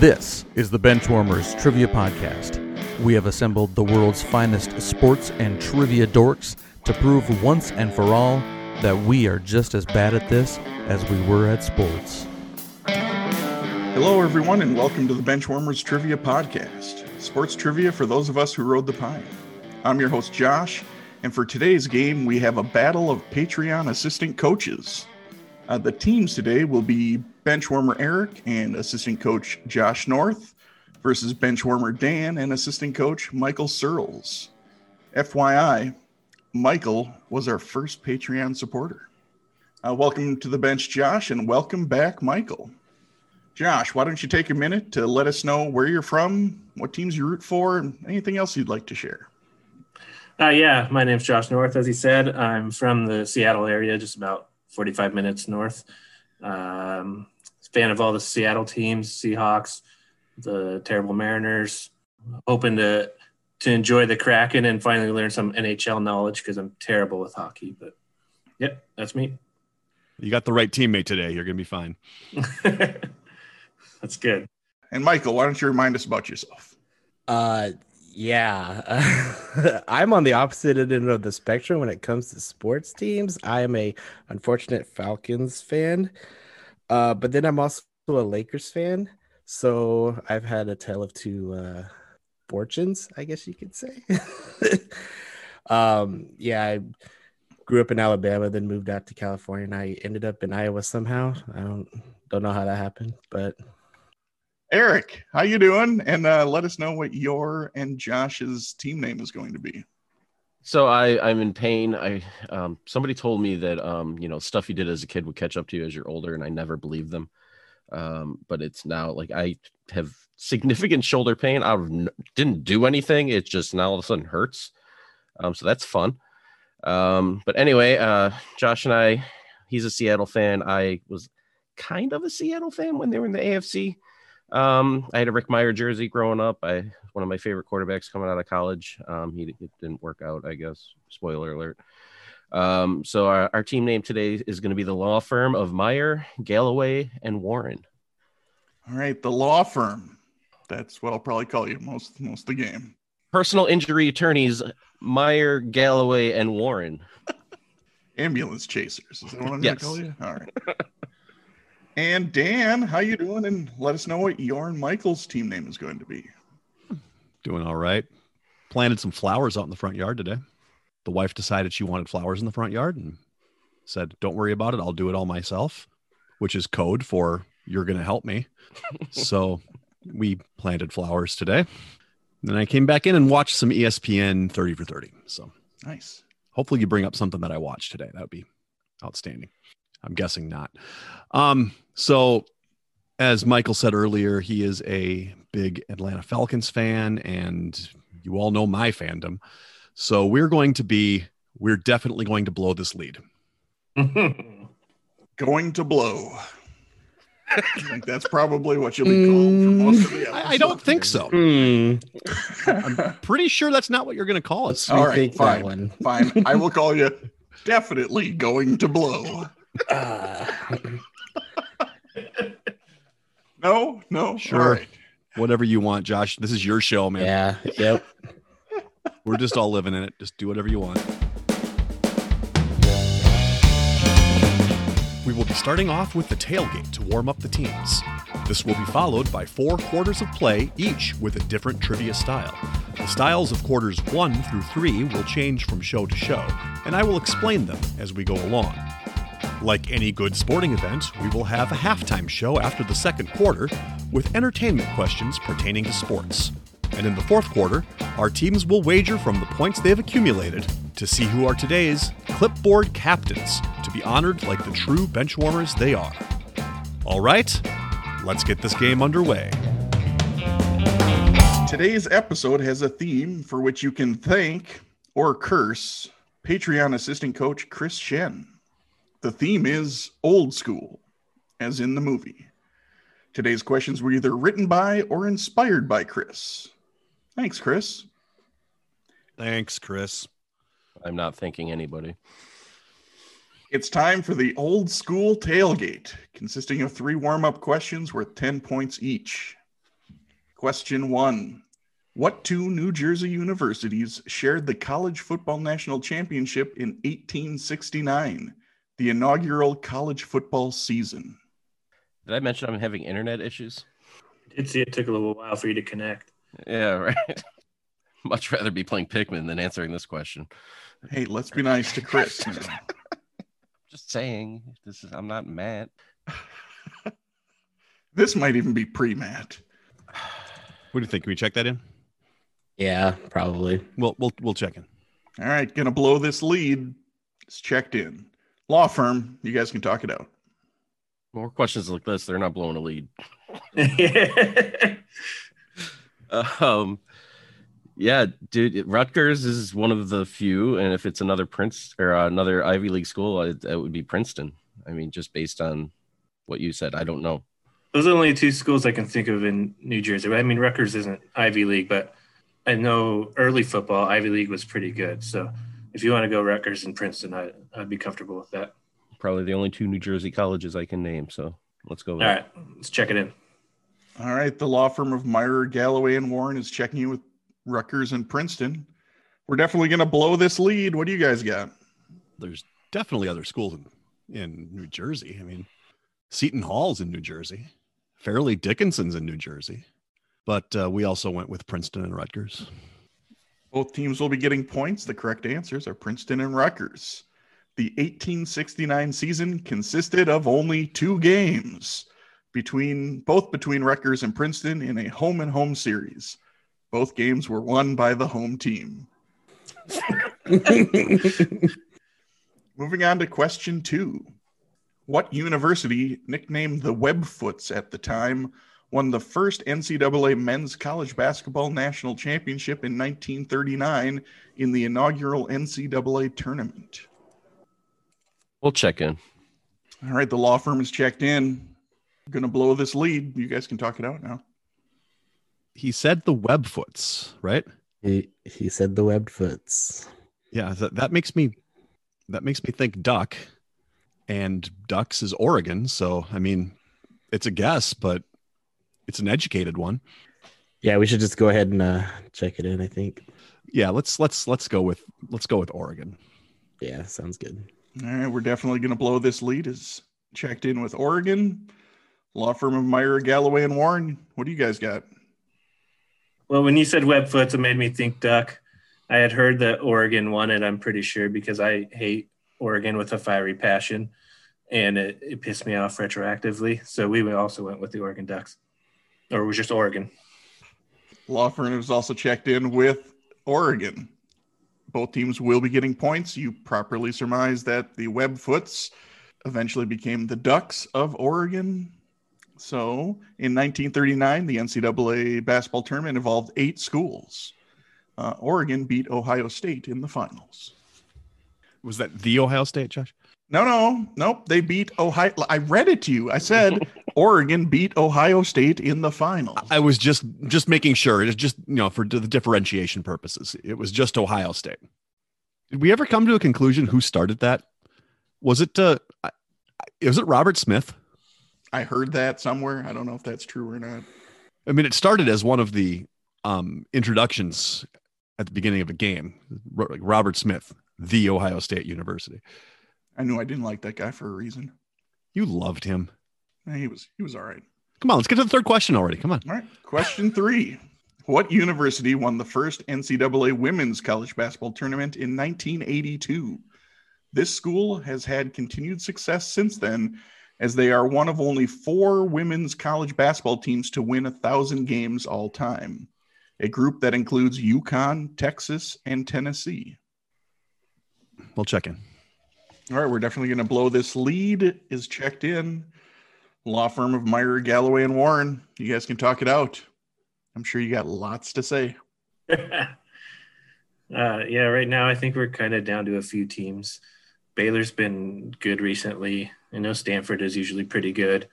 This is the Benchwarmers Trivia Podcast. We have assembled the world's finest sports and trivia dorks to prove once and for all that we are just as bad at this as we were at sports. Hello, everyone, and welcome to the Benchwarmers Trivia Podcast, sports trivia for those of us who rode the pine. I'm your host, Josh, and for today's game, we have a battle of Patreon assistant coaches. Uh, the teams today will be benchwarmer Eric and assistant coach Josh North versus benchwarmer Dan and assistant coach Michael Searles. FYI, Michael was our first Patreon supporter. Uh, welcome to the bench, Josh, and welcome back, Michael. Josh, why don't you take a minute to let us know where you're from, what teams you root for, and anything else you'd like to share? Uh, yeah, my name's Josh North, as he said. I'm from the Seattle area, just about 45 minutes north. Um, fan of all the Seattle teams, Seahawks, the Terrible Mariners. Hoping to to enjoy the Kraken and finally learn some NHL knowledge because I'm terrible with hockey. But yep, that's me. You got the right teammate today. You're gonna be fine. that's good. And Michael, why don't you remind us about yourself? Uh, yeah, I'm on the opposite end of the spectrum when it comes to sports teams. I am a unfortunate Falcons fan, uh, but then I'm also a Lakers fan. So I've had a tale of two uh, fortunes, I guess you could say. um, yeah, I grew up in Alabama, then moved out to California, and I ended up in Iowa somehow. I don't don't know how that happened, but Eric, how you doing? And uh, let us know what your and Josh's team name is going to be. So I I'm in pain. I um somebody told me that um you know stuff you did as a kid would catch up to you as you're older, and I never believed them. Um, but it's now like I have significant shoulder pain. I didn't do anything. It just now all of a sudden hurts. Um, so that's fun. Um, but anyway, uh, Josh and I, he's a Seattle fan. I was kind of a Seattle fan when they were in the AFC. Um, I had a Rick Mirer jersey growing up. I one of my favorite quarterbacks coming out of college. Um, he it didn't work out, I guess. Spoiler alert. Um, so our, our team name today is going to be the law firm of Mirer, Galloway, and Warren. All right, the law firm. That's what I'll probably call you most most of the game. Personal injury attorneys Mirer, Galloway, and Warren. Ambulance chasers. Is that what I'm yes. going to call you? All right. And Dan, how you doing? And let us know what your and Michael's team name is going to be. Doing all right. Planted some flowers out in the front yard today. The wife decided she wanted flowers in the front yard and said, "Don't worry about it. I'll do it all myself," which is code for "You're going to help me." so we planted flowers today. Then I came back in and watched some ESPN 30 for 30. So nice. Hopefully, you bring up something that I watched today. That would be outstanding. I'm guessing not. Um, so, as Michael said earlier, he is a big Atlanta Falcons fan, and you all know my fandom. So, we're going to be, we're definitely going to blow this lead. going to blow. I think that's probably what you'll be called for most of the episode. I, I don't think so. Mm. I'm pretty sure that's not what you're going to call us. All right, fine. Fine. I will call you definitely going to blow. Uh, No, no. Sure. All right. Whatever you want, Josh. This is your show, man. yeah. Yep. We're just all living in it. Just do whatever you want. We will be starting off with the tailgate to warm up the teams. This will be followed by four quarters of play, each with a different trivia style. The styles of quarters one through three will change from show to show, and I will explain them as we go along. Like any good sporting event, we will have a halftime show after the second quarter with entertainment questions pertaining to sports. And in the fourth quarter, our teams will wager from the points they've accumulated to see who are today's clipboard captains to be honored like the true benchwarmers they are. All right, let's get this game underway. Today's episode has a theme for which you can thank or curse Patreon assistant coach Chris Shen. The theme is old school, as in the movie. Today's questions were either written by or inspired by Chris. Thanks, Chris. Thanks, Chris. I'm not thanking anybody. It's time for the old school tailgate, consisting of three warm up questions worth 10 points each. Question one What two New Jersey universities shared the College Football National Championship in 1869, the inaugural college football season? Did I mention I'm having internet issues? I did see it took a little while for you to connect. Yeah, right. Much rather be playing Pikmin than answering this question. Hey, let's be nice to Chris. Just saying, this is I'm not mad. this might even be pre Matt. What do you think? Can we check that in? Yeah, probably. We'll we'll we'll check in. All right, gonna blow this lead. It's checked in. Law firm, you guys can talk it out. More questions like this, they're not blowing a lead. um, yeah, dude, Rutgers is one of the few, and if it's another Prince or another Ivy League school, it, it would be Princeton. I mean, just based on what you said, I don't know. Those are only two schools I can think of in New Jersey. I mean, Rutgers isn't Ivy League, but I know early football, Ivy League was pretty good. So if you want to go Rutgers and Princeton, I, I'd be comfortable with that. Probably the only two New Jersey colleges I can name. So let's go. All right, let's check it in. All right, the law firm of Mirer, Galloway, and Warren is checking in with Rutgers and Princeton. We're definitely going to blow this lead. What do you guys got? There's definitely other schools in, in New Jersey. I mean, Seton Hall's in New Jersey. Fairleigh Dickinson's in New Jersey. But uh, we also went with Princeton and Rutgers. Both teams will be getting points. The correct answers are Princeton and Rutgers. The 1869 season consisted of only two games between both between Rutgers and Princeton in a home and home series. Both games were won by the home team. Moving on to question two. What university, nicknamed the Webfoots at the time, won the first NCAA men's college basketball national championship in 1939 in the inaugural NCAA tournament? We'll check in. All right, the law firm is checked in. Going to blow this lead. You guys can talk it out now. He said the Webfoots, right? He he said the Webfoots. Yeah, that, that makes me that makes me think duck, and ducks is Oregon. So I mean, it's a guess, but it's an educated one. Yeah, we should just go ahead and uh, check it in. I think. Yeah, let's let's let's go with let's go with Oregon. Yeah, sounds good. All right, we're definitely going to blow this lead. Is checked in with Oregon. Law firm of Mirer, Galloway, and Warren. What do you guys got? Well, when you said Webfoots, it made me think duck. I had heard that Oregon won it, I'm pretty sure, because I hate Oregon with a fiery passion and it, it pissed me off retroactively. So we also went with the Oregon Ducks, or it was just Oregon. Law firm was also checked in with Oregon. Both teams will be getting points. You properly surmised that the Webfoots eventually became the Ducks of Oregon. So in 1939, the NCAA basketball tournament involved eight schools. Uh, Oregon beat Ohio State in the finals. Was that the Ohio State, Josh? No, no, nope. They beat Ohio. I read it to you. I said Oregon beat Ohio State in the final. I was just just making sure. It's just you know for the differentiation purposes. It was just Ohio State. Did we ever come to a conclusion who started that? Was it uh, was it Robert Smith? I heard that somewhere. I don't know if that's true or not. I mean, it started as one of the um, introductions at the beginning of a game. Like Robert Smith, the Ohio State University. I knew I didn't like that guy for a reason. You loved him. He was he was all right. Come on, let's get to the third question already. Come on. All right. Question three. What university won the first NCAA women's college basketball tournament in 1982? This school has had continued success since then, as they are one of only four women's college basketball teams to win a thousand games all time. A group that includes UConn, Texas, and Tennessee. We'll check in. All right, we're definitely going to blow this lead. Is checked in. Law firm of Mirer, Galloway, and Warren. You guys can talk it out. I'm sure you got lots to say. uh, yeah, right now I think we're kind of down to a few teams. Baylor's been good recently. I know Stanford is usually pretty good,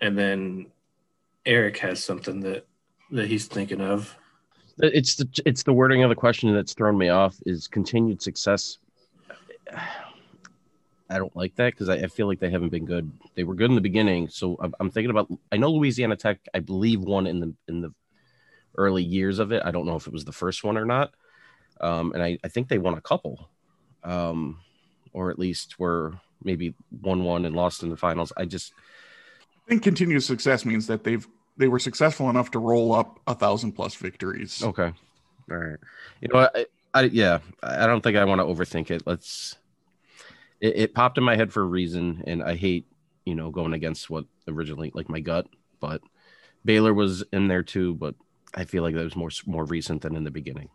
and then Eric has something that that he's thinking of. It's the it's the wording of the question that's thrown me off. Is continued success? I don't like that because I, I, feel like they haven't been good. They were good in the beginning, so I'm, I'm, thinking about. I know Louisiana Tech. I believe won in the in the early years of it. I don't know if it was the first one or not. Um, and I, I think they won a couple, um, or at least were maybe won one and lost in the finals. I just I think continuous success means that they've they were successful enough to roll up a thousand plus victories. okay, all right. You know, I, I yeah, I don't think I want to overthink it. Let's. It, it popped in my head for a reason, and I hate you know going against what originally like my gut, but Baylor was in there too, but I feel like that was more more recent than in the beginning.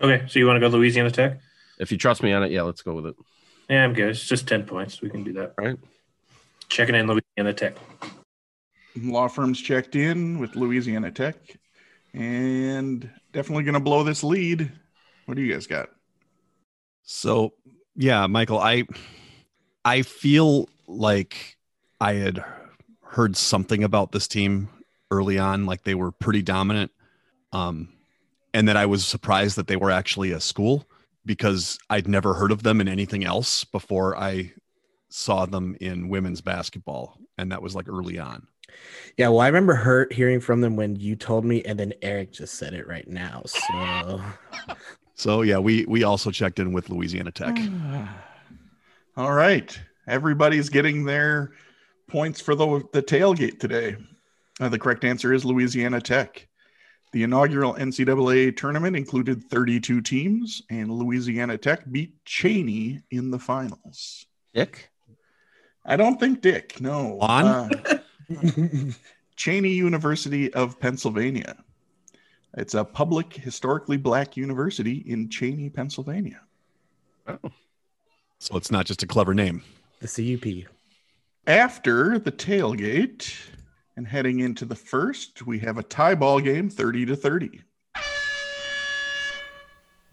Okay, so you want to go Louisiana Tech? If you trust me on it, yeah, let's go with it. Yeah, I'm good. It's just 10 points. We can do that. All right. Checking in Louisiana Tech. Law firms checked in with Louisiana Tech, and definitely going to blow this lead. What do you guys got? So yeah, Michael, I I feel like I had heard something about this team early on, like they were pretty dominant. Um, and that I was surprised that they were actually a school because I'd never heard of them in anything else before I saw them in women's basketball. And that was like early on. Yeah, well, I remember her hearing from them when you told me, and then Eric just said it right now. So So yeah, we we also checked in with Louisiana Tech. All right. Everybody's getting their points for the, the tailgate today. Uh, the correct answer is Louisiana Tech. The inaugural NCAA tournament included 32 teams, and Louisiana Tech beat Cheyney in the finals. Dick. I don't think Dick, no. Lon? Uh, Cheyney University of Pennsylvania. It's a public, historically black university in Cheyney, Pennsylvania. Oh. So it's not just a clever name. the CUP. After the tailgate and heading into the first, we have a tie ball game 30 to 30.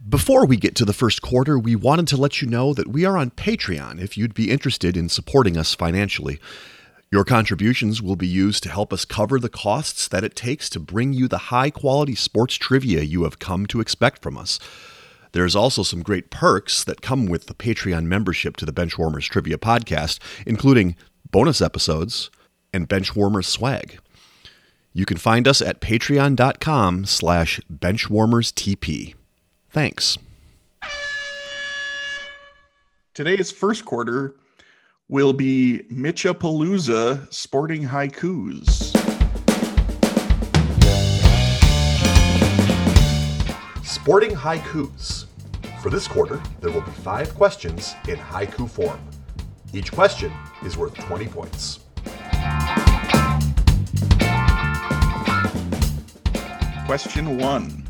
Before we get to the first quarter, we wanted to let you know that we are on Patreon if you'd be interested in supporting us financially. Your contributions will be used to help us cover the costs that it takes to bring you the high quality sports trivia you have come to expect from us. There's also some great perks that come with the Patreon membership to the Benchwarmers Trivia Podcast, including bonus episodes and Benchwarmers swag. You can find us at patreon.com slash benchwarmerstp. Thanks. Today's first quarter will be Mitchapalooza Sporting Haikus. Sporting haikus. For this quarter, there will be five questions in haiku form. Each question is worth 20 points. Question one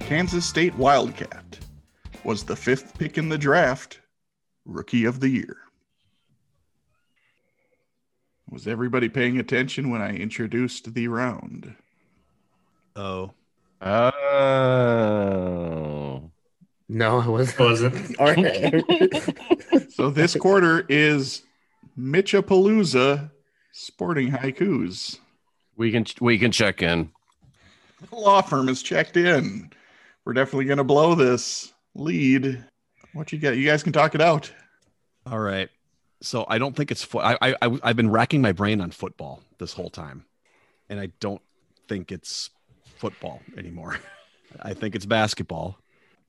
Kansas State Wildcat was the fifth pick in the draft, rookie of the year. Was everybody paying attention when I introduced the round? Oh. Oh. No, I wasn't. Wasn't. All right. So this quarter is Mitchapalooza Sporting Haikus. We can we can check in. The law firm is checked in. We're definitely going to blow this lead. What you got? You guys can talk it out. All right. So I don't think it's foot. I, I I I've been racking my brain on football this whole time, and I don't think it's football anymore. I think it's basketball.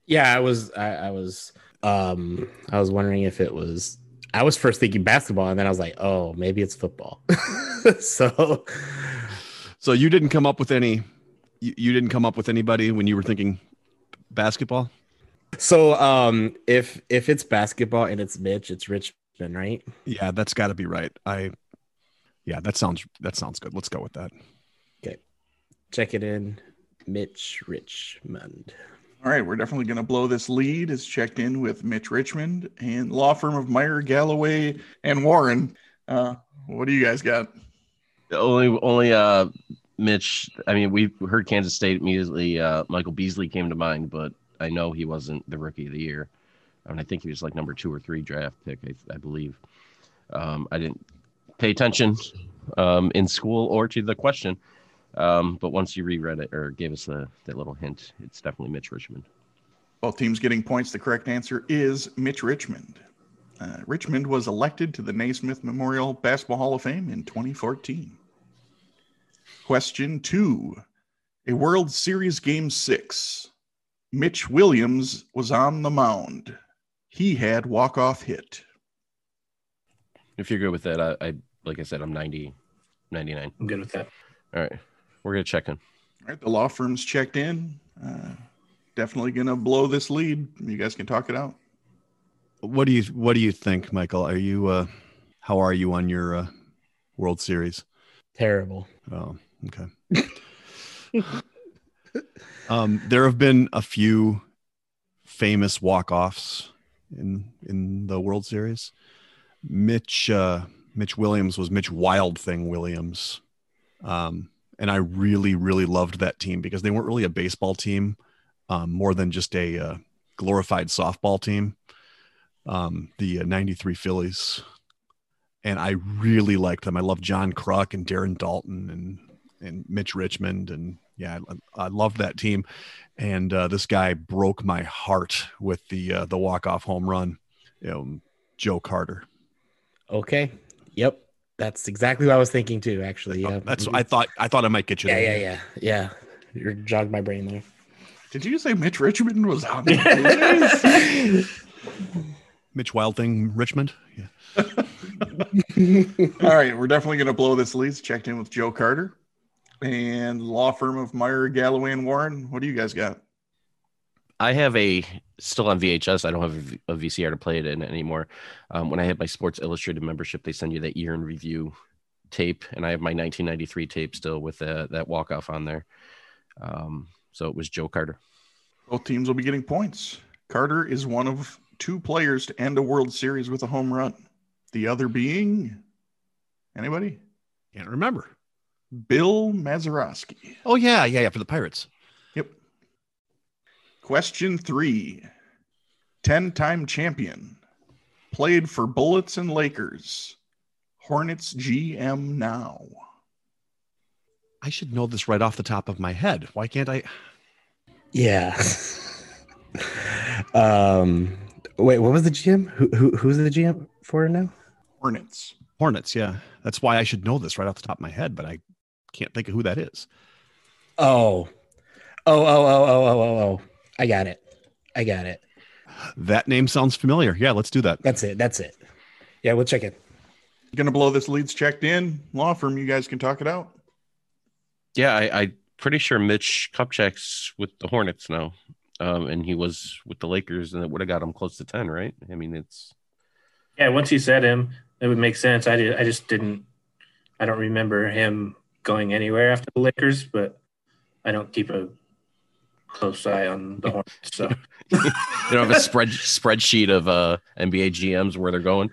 yeah, I was. I, I was. Um, I was wondering if it was. I was first thinking basketball, and then I was like, oh, maybe it's football. so, So you didn't come up with any. You, you didn't come up with anybody when you were thinking basketball. so um, if if it's basketball and it's Mitch, it's Richmond, right? Yeah, that's got to be right. I. Yeah, that sounds that sounds good. Let's go with that. Okay, check it in, Mitch Richmond. All right, we're definitely going to blow this lead. Is checked in with Mitch Richmond and law firm of Mirer, Galloway, and Warren. Uh, what do you guys got? Only only uh Mitch. I mean, we heard Kansas State immediately. Uh, Michael Beasley came to mind, but I know he wasn't the rookie of the year. Mean, I think he was like number two or three draft pick, I, I believe. Um, I didn't pay attention um, in school or to the question, um, but once you reread it or gave us the, that little hint, it's definitely Mitch Richmond. Both teams getting points. The correct answer is Mitch Richmond. Uh, Richmond was elected to the Naismith Memorial Basketball Hall of Fame in 2014. Question two A World Series Game 6. Mitch Williams was on the mound. He had walk-off hit. If you're good with that, I, I like I said, I'm 90, 99. I'm good with that. All right, we're gonna check in. All right, the law firm's checked in. Uh, definitely gonna blow this lead. You guys can talk it out. What do you What do you think, Michael? Are you uh, How are you on your uh, World Series? Terrible. Oh, okay. um, there have been a few famous walk offs in in the World Series. Mitch uh, Mitch Williams was Mitch Wild Thing Williams, um, and I really really loved that team because they weren't really a baseball team, um, more than just a uh, glorified softball team. Um, the uh, '93 Phillies, and I really liked them. I love John Kruk and Darren Daulton and and Mitch Richmond and yeah, I, I loved that team. And uh, this guy broke my heart with the uh, the walk off home run, you know, Joe Carter. Okay. Yep. That's exactly what I was thinking too. Actually, yeah. Oh, that's I thought I thought I might get you. Yeah, there. yeah, yeah, yeah. You jogged my brain there. Did you say Mitch Richmond was on the Mitch Wild Thing Richmond. Yeah. All right, we're definitely going to blow this lead. Checked in with Joe Carter and law firm of Mirer, Galloway, and Warren. What do you guys got? I have a still on VHS. I don't have a VCR to play it in anymore. Um, when I had my Sports Illustrated membership, they send you that year in review tape, and I have my 1993 tape still with uh, that walk off on there. Um, so it was Joe Carter. Both teams will be getting points. Carter is one of two players to end a World Series with a home run. The other being anybody? Can't remember. Bill Mazeroski. Oh yeah, yeah, yeah, for the Pirates. Yep. Question three 10 time champion. Played for Bullets and Lakers. Hornets GM now. I should know this right off the top of my head. Why can't I? Yeah. um. Wait, what was the GM? Who, who who's the GM for now? Hornets. Hornets, yeah. That's why I should know this right off the top of my head, but I can't think of who that is. Oh. Oh, oh, oh, oh, oh, oh, oh. I got it. I got it. That name sounds familiar. Yeah, let's do that. That's it. That's it. Yeah, we'll check it. Gonna blow this leads checked in. Law firm, you guys can talk it out. Yeah, I, I'm pretty sure Mitch Kupchak's with the Hornets now. Um, and he was with the Lakers, and it would have got him close to 10, right? I mean, it's Yeah, once you said him, it would make sense. I did. I just didn't. I don't remember him going anywhere after the Lakers, but I don't keep a close eye on the Hornets. So you don't have a spread spreadsheet of uh, NBA GMs where they're going.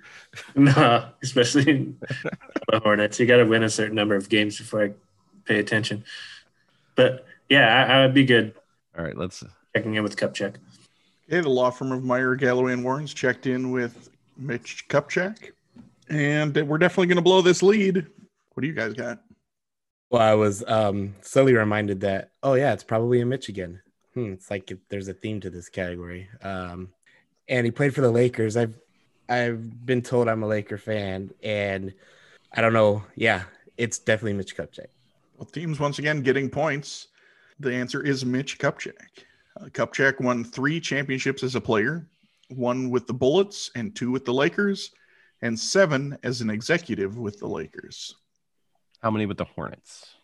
no, especially the Hornets. You got to win a certain number of games before I pay attention. But yeah, I, I would be good All right, let's. checking in with Kupchak. Okay, the law firm of Mirer, Galloway, and Warren's checked in with Mitch Kupchak. And we're definitely going to blow this lead. What do you guys got? Well, I was um slowly reminded that oh yeah, it's probably a Michigan. Hmm, it's like there's a theme to this category. Um, and he played for the Lakers. I've I've been told I'm a Laker fan, and I don't know. Yeah, it's definitely Mitch Kupchak. Well, teams once again getting points. The answer is Mitch Kupchak. Uh, Kupchak won three championships as a player, one with the Bullets and two with the Lakers, and seven as an executive with the Lakers. How many with the Hornets?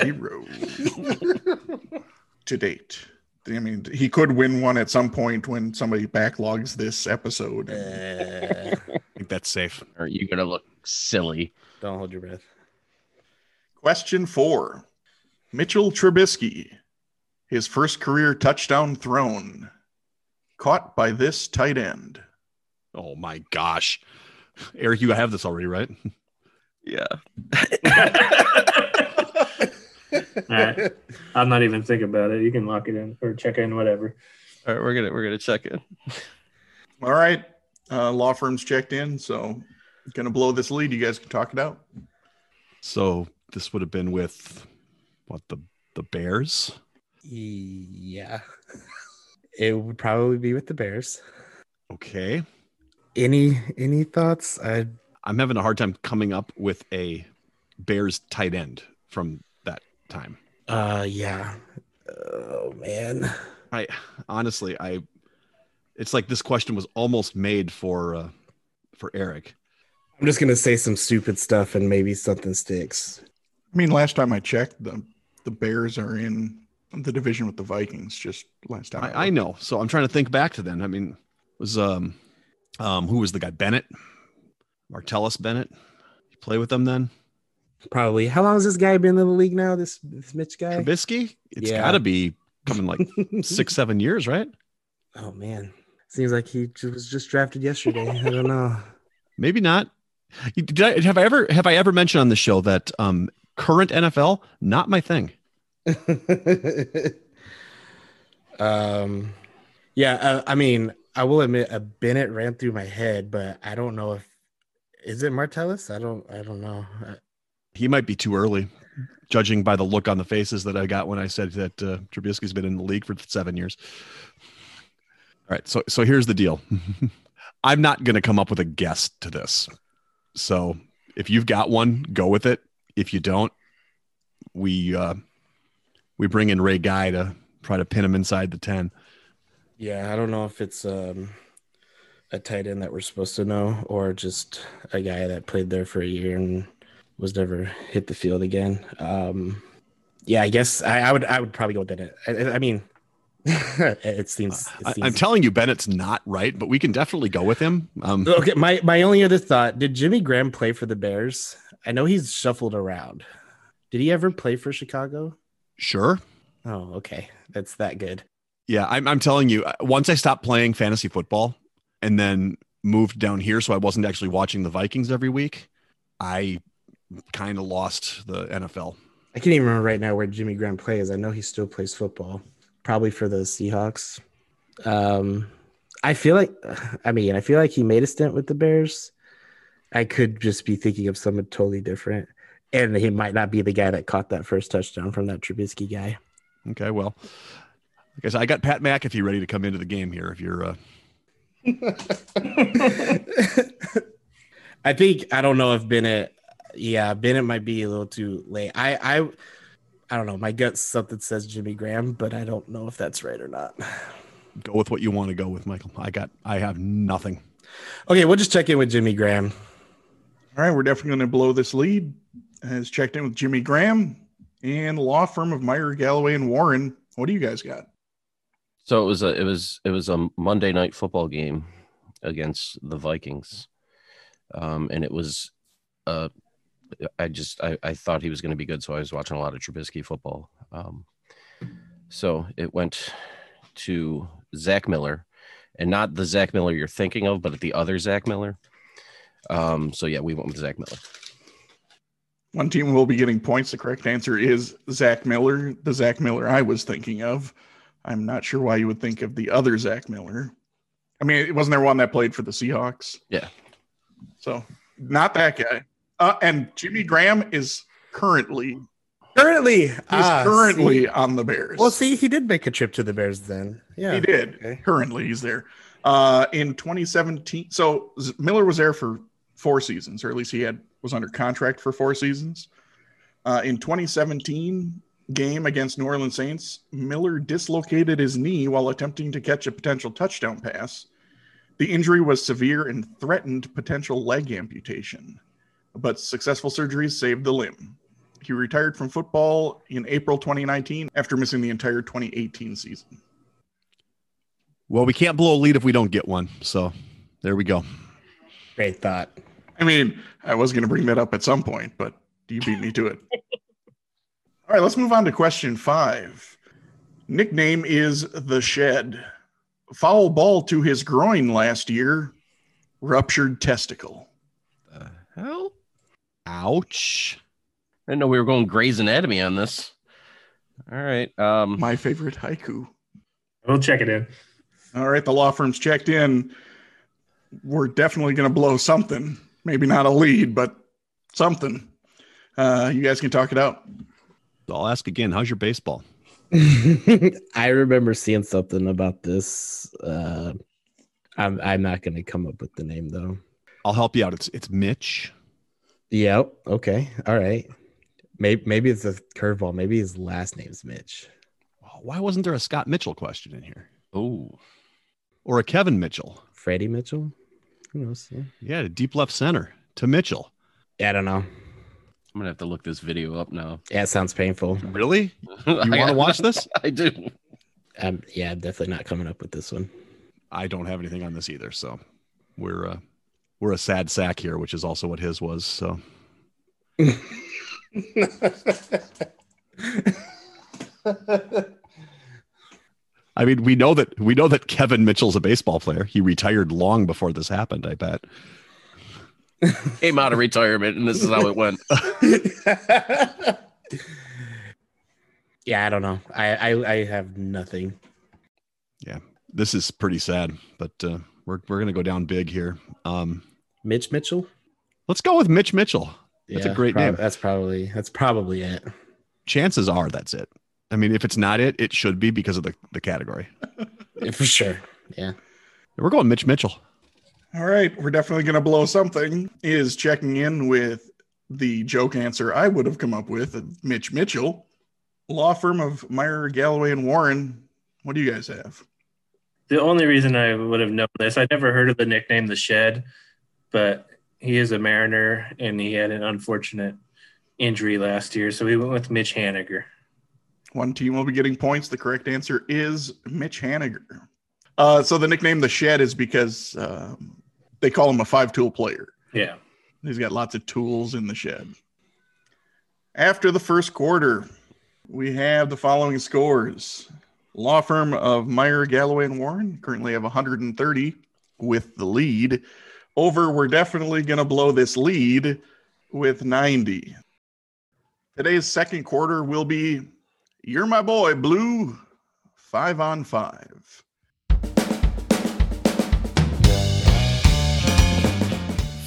Zero to date. I mean, he could win one at some point when somebody backlogs this episode. Uh, I think that's safe. Or are you gonna look silly? don't hold your breath. Question four Mitchell Trubisky, his first career touchdown thrown, caught by this tight end. Oh my gosh. Eric, you have this already, right? Yeah. All right. I'm not even thinking about it. You can lock it in or check in, whatever. All right, we're gonna we're gonna check it. All right. Uh, law firms checked in, so gonna blow this lead. You guys can talk it out. So this would have been with what the the Bears? Yeah, it would probably be with the Bears. Okay. Any any thoughts? I I'm having a hard time coming up with a Bears tight end from that time. Uh, yeah. Oh man. I honestly, I. It's like this question was almost made for uh, for Eric. I'm just gonna say some stupid stuff and maybe something sticks. I mean, last time I checked, the the Bears are in the division with the Vikings. Just last time I, I know, so I'm trying to think back to then. I mean, was um, um, who was the guy? Bennett, Martellus Bennett. You play with them then? Probably. How long has this guy been in the league now? This this Mitch guy. Trubisky. It's Yeah. got to be coming like six, seven years, right? Oh man, seems like he was just drafted yesterday. I don't know. Maybe not. Did I, have I ever have I ever mentioned on the show that um, current NFL not my thing? um, yeah. Uh, I mean, I will admit a Bennett ran through my head, but I don't know if is it Martellus. I don't. I don't know. Uh, He might be too early, judging by the look on the faces that I got when I said that uh, Trubisky's been in the league for seven years. All right, so so here's the deal. I'm not going to come up with a guess to this. So if you've got one, go with it. If you don't, we uh, we bring in Ray Guy to try to pin him inside the ten. Yeah, I don't know if it's um a tight end that we're supposed to know or just a guy that played there for a year and was never hit the field again. Um yeah, I guess I, I would I would probably go with Bennett. I, I mean it seems, it seems I'm telling you, Bennett's not right, but we can definitely go with him. Um, Okay, my my only other thought, did Jimmy Graham play for the Bears? I know he's shuffled around. Did he ever play for Chicago? sure. Oh, okay. That's that good. Yeah, I'm, I'm telling you, uh, once I stopped playing fantasy football and then moved down here, so I wasn't actually watching the Vikings every week, I kind of lost the NFL. I can't even remember right now where Jimmy Graham plays. I know he still plays football, probably for the Seahawks. Um, I feel like, I mean, I feel like he made a stint with the Bears. I could just be thinking of someone totally different, and he might not be the guy that caught that first touchdown from that Trubisky guy. Okay, well, I said, I got Pat McAfee ready to come into the game here. If you're, uh, I think I don't know if Bennett. Yeah, Bennett might be a little too late. I I I don't know. My gut something says Jimmy Graham, but I don't know if that's right or not. go with what you want to go with, Michael. I got, I have nothing. Okay, we'll just check in with Jimmy Graham. All right, we're definitely going to blow this lead. Has checked in with Jimmy Graham and law firm of Mirer, Galloway, and Warren. What do you guys got? So it was a it was it was a Monday night football game against the Vikings, um, and it was uh, I just I, I thought he was going to be good, so I was watching a lot of Trubisky football. Um, so it went to Zach Miller, and not the Zach Miller you're thinking of, but the other Zach Miller. Um, so yeah, we went with Zach Miller. One team will be getting points. The correct answer is Zach Miller, the Zach Miller I was thinking of. I'm not sure why you would think of the other Zach Miller. I mean, wasn't there one that played for the Seahawks? Yeah. So not that guy. Uh, and Jimmy Graham is currently Currently, he's ah, currently see. on the Bears. Well, see, he did make a trip to the Bears then. Yeah, he did. Okay. Currently, he's there. Uh, in 2017, so Z- Miller was there for four seasons, or at least he had was under contract for four seasons. Uh, in 2017 game against New Orleans Saints, Miller dislocated his knee while attempting to catch a potential touchdown pass. The injury was severe and threatened potential leg amputation, but successful surgeries saved the limb. He retired from football in April 2019 after missing the entire 2018 season. Well, we can't blow a lead if we don't get one. So there we go. Great thought. I mean, I was going to bring that up at some point, but you beat me to it. All right, let's move on to question five. Nickname is The Shed. Foul ball to his groin last year, ruptured testicle. The hell, Ouch. I didn't know we were going Grey's Anatomy on this. All right. Um, My favorite haiku. We'll check it in. All right, the law firm's checked in. We're definitely going to blow something. Maybe not a lead, but something. Uh, you guys can talk it out. I'll ask again. How's your baseball? I remember seeing something about this. Uh, I'm I'm not going to come up with the name though. I'll help you out. It's it's Mitch. Yep. Okay. All right. Maybe maybe it's a curveball. Maybe his last name's Mitch. Why wasn't there a Scott Mitchell question in here? Oh, Or a Kevin Mitchell? Freddie Mitchell. Who knows? Yeah. Yeah, to deep left center to Mitchell. Yeah, I don't know. I'm gonna have to look this video up now. Yeah, it sounds painful. Really? You want to watch this? I do. Um, yeah, I'm definitely not coming up with this one. I don't have anything on this either, so we're uh, we're a sad sack here, which is also what his was. So I mean, we know that we know that Kevin Mitchell's a baseball player. He retired long before this happened. I bet. Came out of retirement, and this is how it went. yeah, I don't know. I, I I have nothing. Yeah, this is pretty sad, but uh, we're we're gonna go down big here. Um, Mitch Mitchell. let's go with Mitch Mitchell. That's a great prob- name. That's probably that's probably it. Chances are that's it. I mean, if it's not it, it should be because of the, the category. Yeah, for sure. Yeah. We're going Mitch Mitchell. All right, we're definitely going to blow something. Is checking in with the joke answer I would have come up with, uh, Mitch Mitchell, law firm of Mirer, Galloway, and Warren. What do you guys have? The only reason I would have known this, I'd never heard of the nickname The Shed, but he is a Mariner and he had an unfortunate injury last year. So we went with Mitch Haniger. One team will be getting points. The correct answer is Mitch Haniger. Uh, so the nickname The Shed is because um, they call him a five tool player. Yeah. He's got lots of tools in the shed. After the first quarter, we have the following scores. Law firm of Mirer, Galloway, and Warren currently have 130 with the lead. Over, we're definitely going to blow this lead with 90. Today's second quarter will be You're My Boy, Blue, five on five.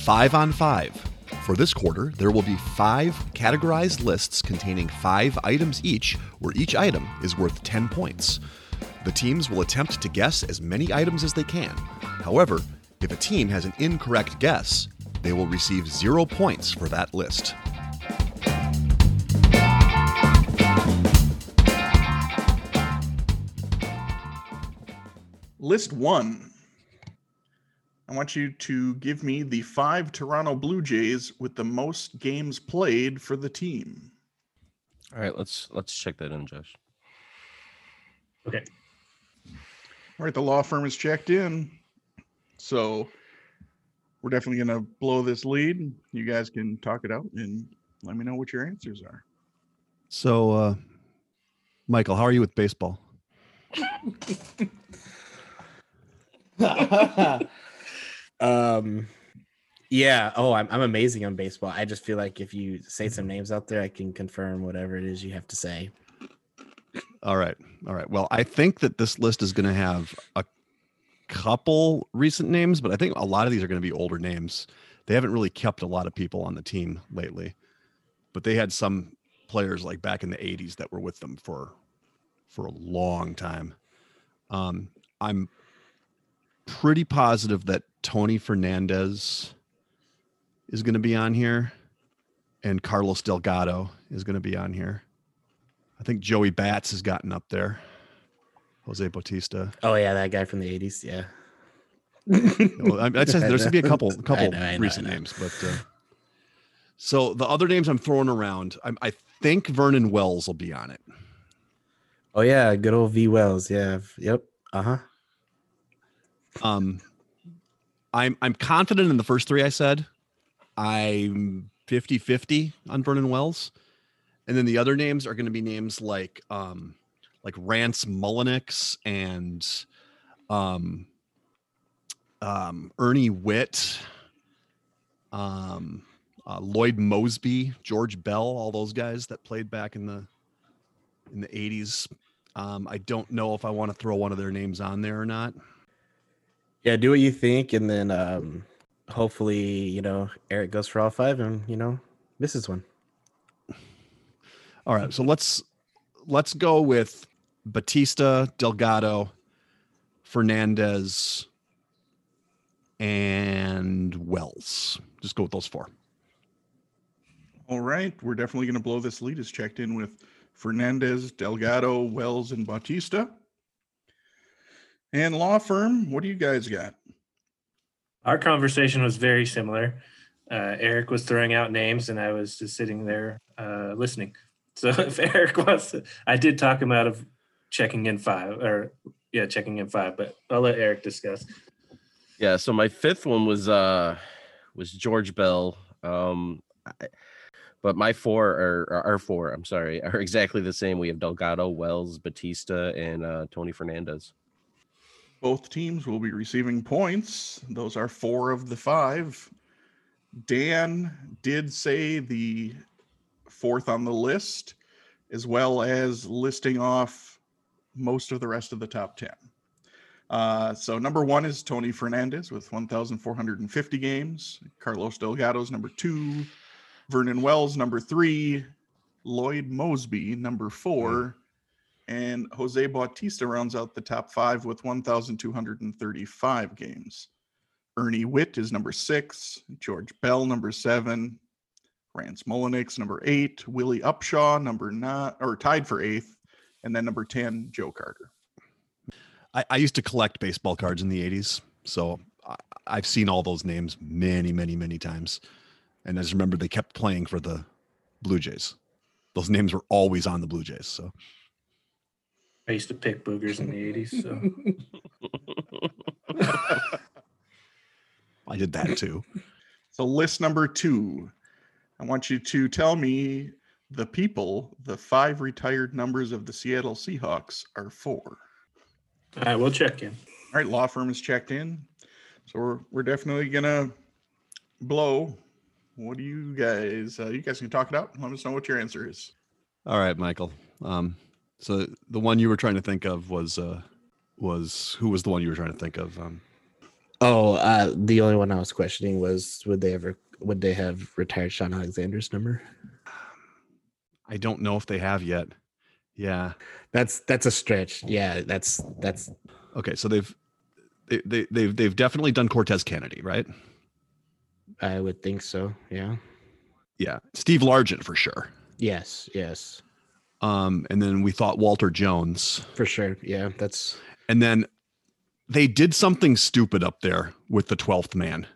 Five on five. For this quarter, there will be five categorized lists containing five items each, where each item is worth 10 points. The teams will attempt to guess as many items as they can. However, if a team has an incorrect guess, they will receive zero points for that list. List one. I want you to give me the five Toronto Blue Jays with the most games played for the team. All right, let's let's check that in, Josh. Okay. All right, the law firm is checked in. So we're definitely going to blow this lead. You guys can talk it out and let me know what your answers are. So, uh, Michael, how are you with baseball? um yeah oh I'm, I'm amazing on baseball i just feel like if you say some names out there i can confirm whatever it is you have to say All right. All right. Well, I think that this list is going to have a couple recent names, but I think a lot of these are going to be older names. They haven't really kept a lot of people on the team lately, but they had some players like back in the 80s that were with them for for a long time. Um, I'm pretty positive that Tony Fernandez is going to be on here and Carlos Delgado is going to be on here. I think Joey Bats has gotten up there. Jose Bautista. oh yeah that guy from the 80s yeah Well, I- I'd say there's gonna be a couple, a couple know, I know, recent names, but uh, so the other names I'm throwing around, I, I think Vernon Wells will be on it. oh yeah good old v wells yeah yep uh-huh Um, I'm I'm confident in the first three I said. I'm 50-50 on Vernon Wells, and then the other names are going to be names like um, like Rance Mulliniks and um, um, Ernie Whitt, um, uh, Lloyd Moseby, George Bell, all those guys that played back in the in the 80s. Um, I don't know if I want to throw one of their names on there or not. Yeah do what you think and then um hopefully you know eric goes for all five and you know misses one All right, so let's let's go with Bautista, Delgado, Fernandez, and Wells. Just go with those four. All right, we're definitely going to blow this lead. Is checked in with Fernandez, Delgado, Wells, and Bautista. And law firm, what do you guys got? Our conversation was very similar. Uh, Eric was throwing out names, and I was just sitting there uh, listening. So if Eric wants, to, I did talk him out of checking in five, or yeah, checking in five. But I'll let Eric discuss. Yeah, so my fifth one was uh was George Bell. Um I, but my four are our four, I'm sorry, are exactly the same. We have Delgado, Wells, Bautista, and uh Tony Fernandez. Both teams will be receiving points. Those are four of the five. Dan did say the fourth on the list, as well as listing off most of the rest of the top 10. Uh, so number one is Tony Fernandez with 1,450 games. Carlos Delgado's number two. Vernon Wells, number three. Lloyd Moseby, number four. And Jose Bautista rounds out the top five with 1,235 games. Ernie Whitt is number six. George Bell, number seven. Rance Mulliniks, number eight. Willie Upshaw, number nine, or tied for eighth. And then number 10, Joe Carter. I, I used to collect baseball cards in the 80s. So I, I've seen all those names many, many, many times. And I just remember they kept playing for the Blue Jays. Those names were always on the Blue Jays. So I used to pick boogers in the '80s. So I did that too. So, list number two, I want you to tell me the people the five retired numbers of the Seattle Seahawks are for. all right, we'll check in. All right, law firm is checked in. So, we're, we're definitely going to blow. What do you guys, uh, you guys can talk it out. Let us know what your answer is. All right, Michael. Um, so the one you were trying to think of was uh was who was the one you were trying to think of? Um Oh, uh, the only one I was questioning was would they ever would they have retired Shaun Alexander's number? I don't know if they have yet. Yeah. That's that's a stretch. Yeah, that's that's Okay, so they've they, they they've they've definitely done Cortez Kennedy, right? I would think so. Yeah. Yeah. Steve Largent for sure. Yes. Yes. Um, and then we thought Walter Jones. For sure. Yeah. That's And then they did something stupid up there with the 12th man.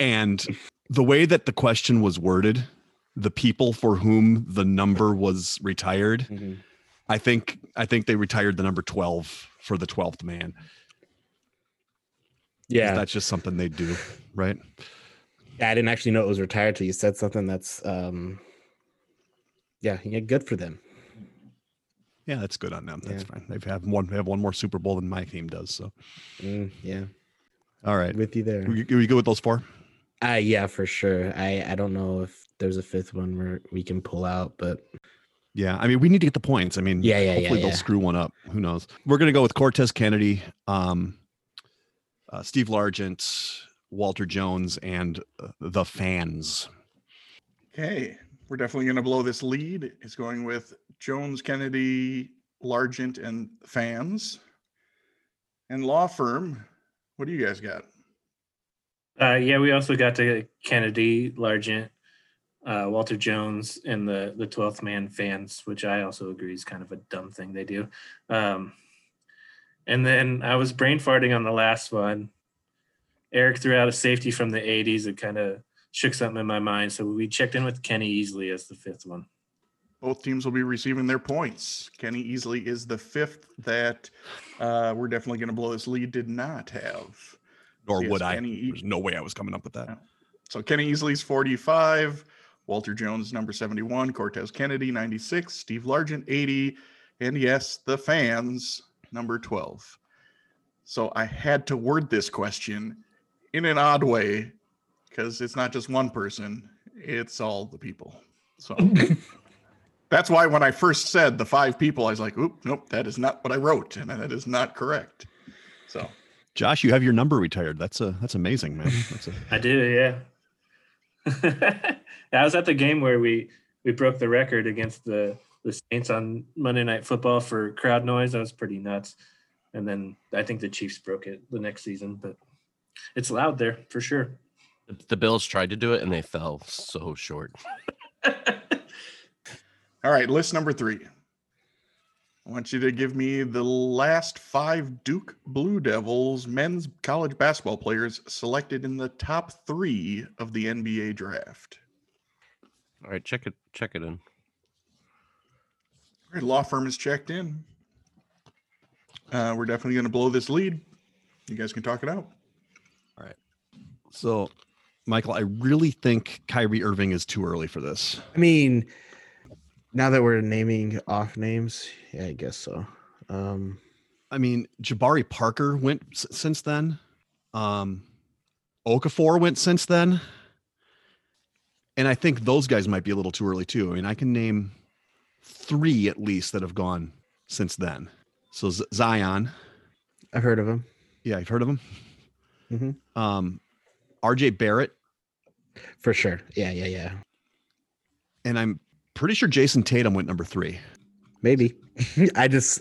And the way that the question was worded, the people for whom the number was retired, Mhm. I think I think they retired the number 12 for the 12th man. yeah. That's just something they do, right? Yeah, I didn't actually know it was retired till you said something that's um yeah, yeah, good for them. Yeah, that's good on them. That's Yeah. fine. They've have one they have one more Super Bowl than my team does. So Mm, yeah, all right. with you there. We, we good with those four? Uh yeah, for sure. I I don't know if there's a fifth one where we can pull out, but Yeah, I mean, we need to get the points. I mean, Yeah, yeah, yeah, hopefully they'll yeah. screw one up. Who knows? We're gonna go with Cortez Kennedy, um, uh, Steve Largent, Walter Jones, and uh, the fans. Okay, we're definitely going to blow this lead. It's going with Jones, Kennedy, Largent, and fans. And law firm, what do you guys got? Uh, yeah, we also got to Kennedy, Largent, uh, Walter Jones, and the the twelfth man fans, which I also agree is kind of a dumb thing they do. Um, and then I was brain farting on the last one. Eric threw out a safety from the '80s. It kind of shook something in my mind, so we checked in with Kenny Easley as the fifth one. Both teams will be receiving their points. Kenny Easley is the fifth that uh, we're definitely going to blow this lead. Did not have. Nor Yes, would I. Kenny E- There's no way I was coming up with that. So Kenny Easley's 45, Walter Jones number 71, Cortez Kennedy 96, Steve Largent 80, and yes, the fans number 12. So I had to word this question in an odd way because it's not just one person, it's all the people. So that's why when I first said the five people, I was like, oop, nope, that is not what I wrote, and that is not correct. So Josh, you have your number retired. That's a that's amazing, man. That's a, I do, yeah. I was at the game where we we broke the record against the the Saints on Monday Night Football for crowd noise. That was pretty nuts. And then I think the Chiefs broke it the next season, but it's loud there for sure. The, the Bills tried to do it and they fell so short. All right, list number three. I want you to give me the last five Duke Blue Devils men's college basketball players selected in the top three of the NBA draft. All right, check it. Check it in. All right, law firm is checked in. Uh, we're definitely going to blow this lead. You guys can talk it out. All right. So, Michael, I really think Kyrie Irving is too early for this. I mean, now that we're naming off names, yeah, I guess so. Um, I mean, Jabari Parker went s- since then. Um, Okafor went since then. And I think those guys might be a little too early too. I mean, I can name three at least that have gone since then. So Z- Zion, I've heard of him yeah, I've heard of him. Mm-hmm. Um, RJ Barrett, for sure. Yeah, yeah, yeah. and I'm pretty sure Jayson Tatum went number three. Maybe. I just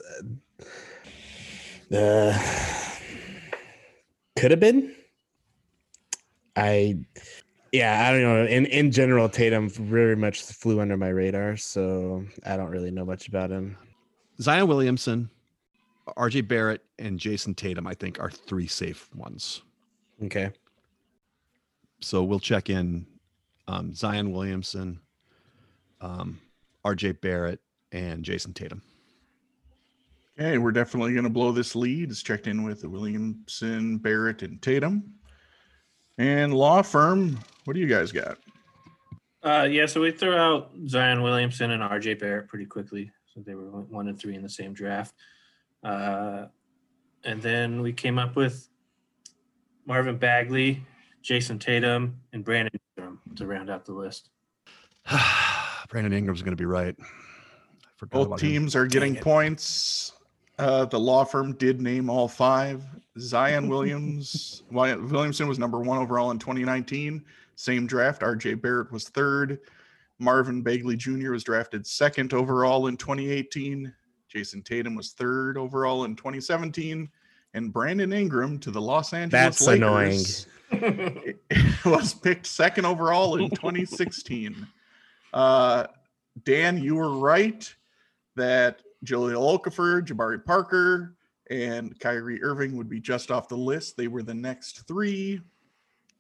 uh, could have been. I yeah, I don't know. In in general, Tatum very much flew under my radar, so I don't really know much about him. Zion Williamson, RJ Barrett, and Jayson Tatum, I think, are three safe ones. Okay. So we'll check in um, Zion Williamson, um, RJ Barrett, and Jayson Tatum. Okay, we're definitely going to blow this lead. It's checked in with Williamson, Barrett, and Tatum. And law firm, what do you guys got? Uh, yeah, so we threw out Zion Williamson and RJ Barrett pretty quickly. So they were one- one and three in the same draft. Uh, and then we came up with Marvin Bagley, Jayson Tatum, and Brandon Ingram to round out the list. Brandon Ingram's going to be right. I Both about him. teams are getting points. Uh, the law firm did name all five. Zion Williams, Wy- Williamson was number one overall in 2019. Same draft. RJ Barrett was third. Marvin Bagley Jr. was drafted second overall in 2018. Jason Tatum was third overall in 2017. And Brandon Ingram to the Los Angeles That's annoying. Lakers was picked second overall in 2016. Uh, Dan, you were right that Jahlil Okafor, Jabari Parker, and Kyrie Irving would be just off the list. They were the next three.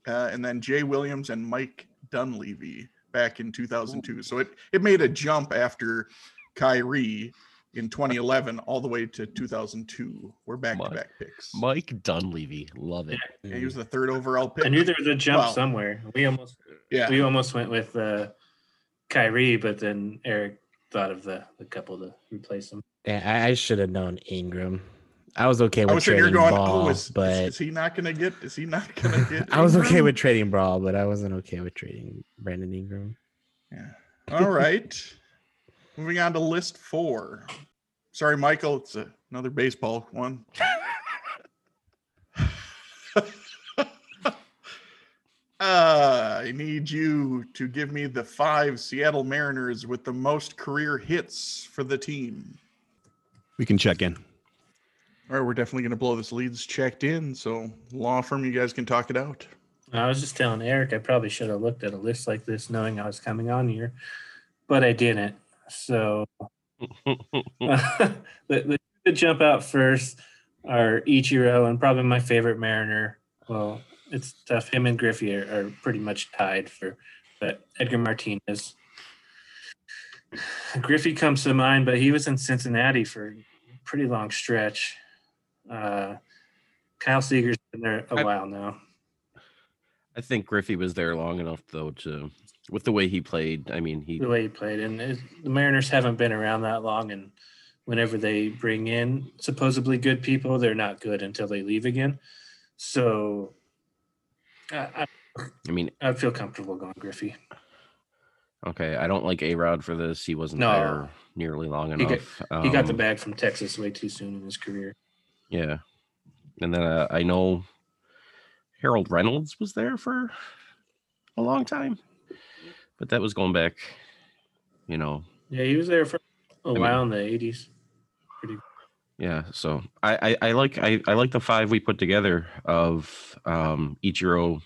Uh, and then Jay Williams and Mike Dunleavy back in 2002. So it, it made a jump after Kyrie in 2011 all the way to 2002. We're back to back picks. Mike Dunleavy, love it. Yeah, he was the third overall pick. I knew there was a jump Well, somewhere. We almost Yeah. we almost went with uh, Kyrie, but then Eric thought of the, the couple to replace him. Yeah, I, I should have known Ingram. I was okay I with was sitting here trading going, ball, oh, is, is- but is he not going to get, is he not going to get? I was okay with trading brawl, but I wasn't okay with trading Brandon Ingram. Yeah. All right. Moving on to list four. Sorry, Michael. It's a, another baseball one. uh, I need you to give me the five Seattle Mariners with the most career hits for the team. We can check in. All right, we're definitely going to blow this leads checked in. So, law firm, you guys can talk it out. I was just telling Eric I probably should have looked at a list like this knowing I was coming on here, but I didn't. So the, the, the jump out first are Ichiro and probably my favorite Mariner. Well, it's tough. Him and Griffey are, are pretty much tied for, but Edgar Martinez. Griffey comes to mind, but he was in Cincinnati for a pretty long stretch. Uh, Kyle Seager's been there a I- while now. I think Griffey was there long enough though to, with the way he played. I mean, he the way he played. And it, the Mariners haven't been around that long, and whenever they bring in supposedly good people, they're not good until they leave again. So I, I, I mean, I feel comfortable going Griffey. okay, I don't like A Rod for this. He wasn't No. there nearly long He got- enough. he got the Um, bag from Texas way too soon in his career. Yeah, and then uh, I know Harold Reynolds was there for a long time, but that was going back, you know, Yeah, he was there for a mean- while in the eighties. yeah. So I, I, I like I, I like the five we put together of um, Ichiro,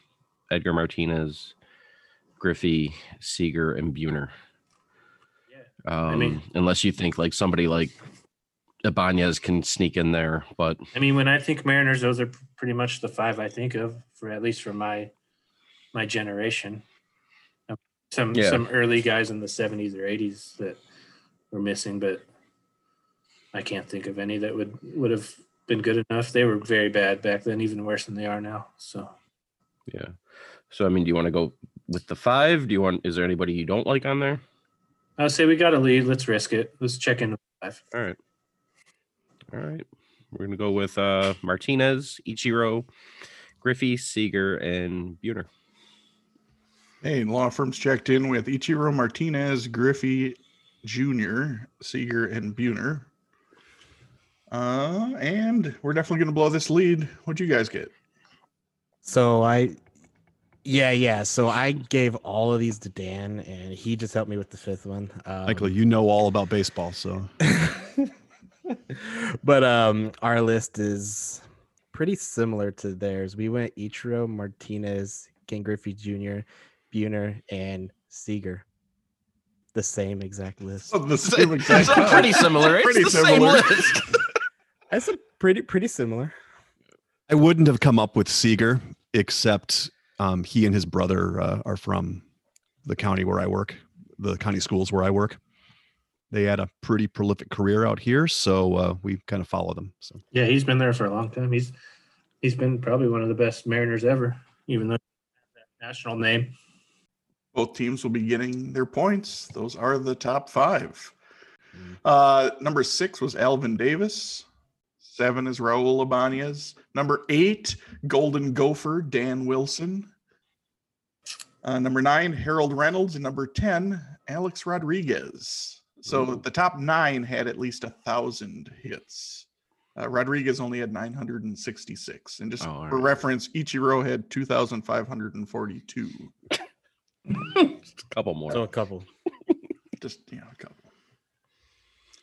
Edgar Martinez, Griffey, Seager, and Buhner. Um, mean- unless you think like somebody like Ibanez can sneak in there, but I mean, when I think Mariners, those are pretty much the five I think of for at least for my my generation. Some Yeah. some early guys in the seventies or eighties that were missing, but I can't think of any that would would have been good enough. They were very bad back then, even worse than they are now. So yeah. So I mean, do you want to go with the five? Do you want? Is there anybody you don't like on there? I'll say we got a lead. Let's risk it. Let's check in with five. All right. All right. We're gonna go with uh Martinez, Ichiro, Griffey, Seager, and Buhner. Hey, law firms checked in with Ichiro Martinez, Griffey Jr., Seager, and Buhner. Uh, and we're definitely going to blow this lead. What'd you guys get? So I, yeah, yeah. So I gave all of these to Dan, and he just helped me with the fifth one. Um, Michael, you know all about baseball, so but um, our list is pretty similar to theirs. We went Ichiro, Martinez, Ken Griffey Jr., Buhner, and Seager. The same exact list. Oh, the same It's exact pretty similar. It's Pretty the similar. same list. That's a pretty pretty similar. I wouldn't have come up with Seager except um, he and his brother uh, are from the county where I work, the county schools where I work. They had a pretty prolific career out here, so uh, we kind of follow them. So Yeah, he's been there for a long time. He's he's been probably one of the best Mariners ever, even though that national name. Both teams will be getting their points. Those are the top five. Uh, number six was Alvin Davis. Seven is Raul Ibanez. Number eight, Golden Gopher, Dan Wilson. Uh, number nine, Harold Reynolds. And number 10, Alex Rodriguez. So the top nine had at least a thousand hits. Uh, Rodriguez only had 966. And just Oh, for right. reference, Ichiro had 2,542. a couple more. So a couple. Just, you know, a couple.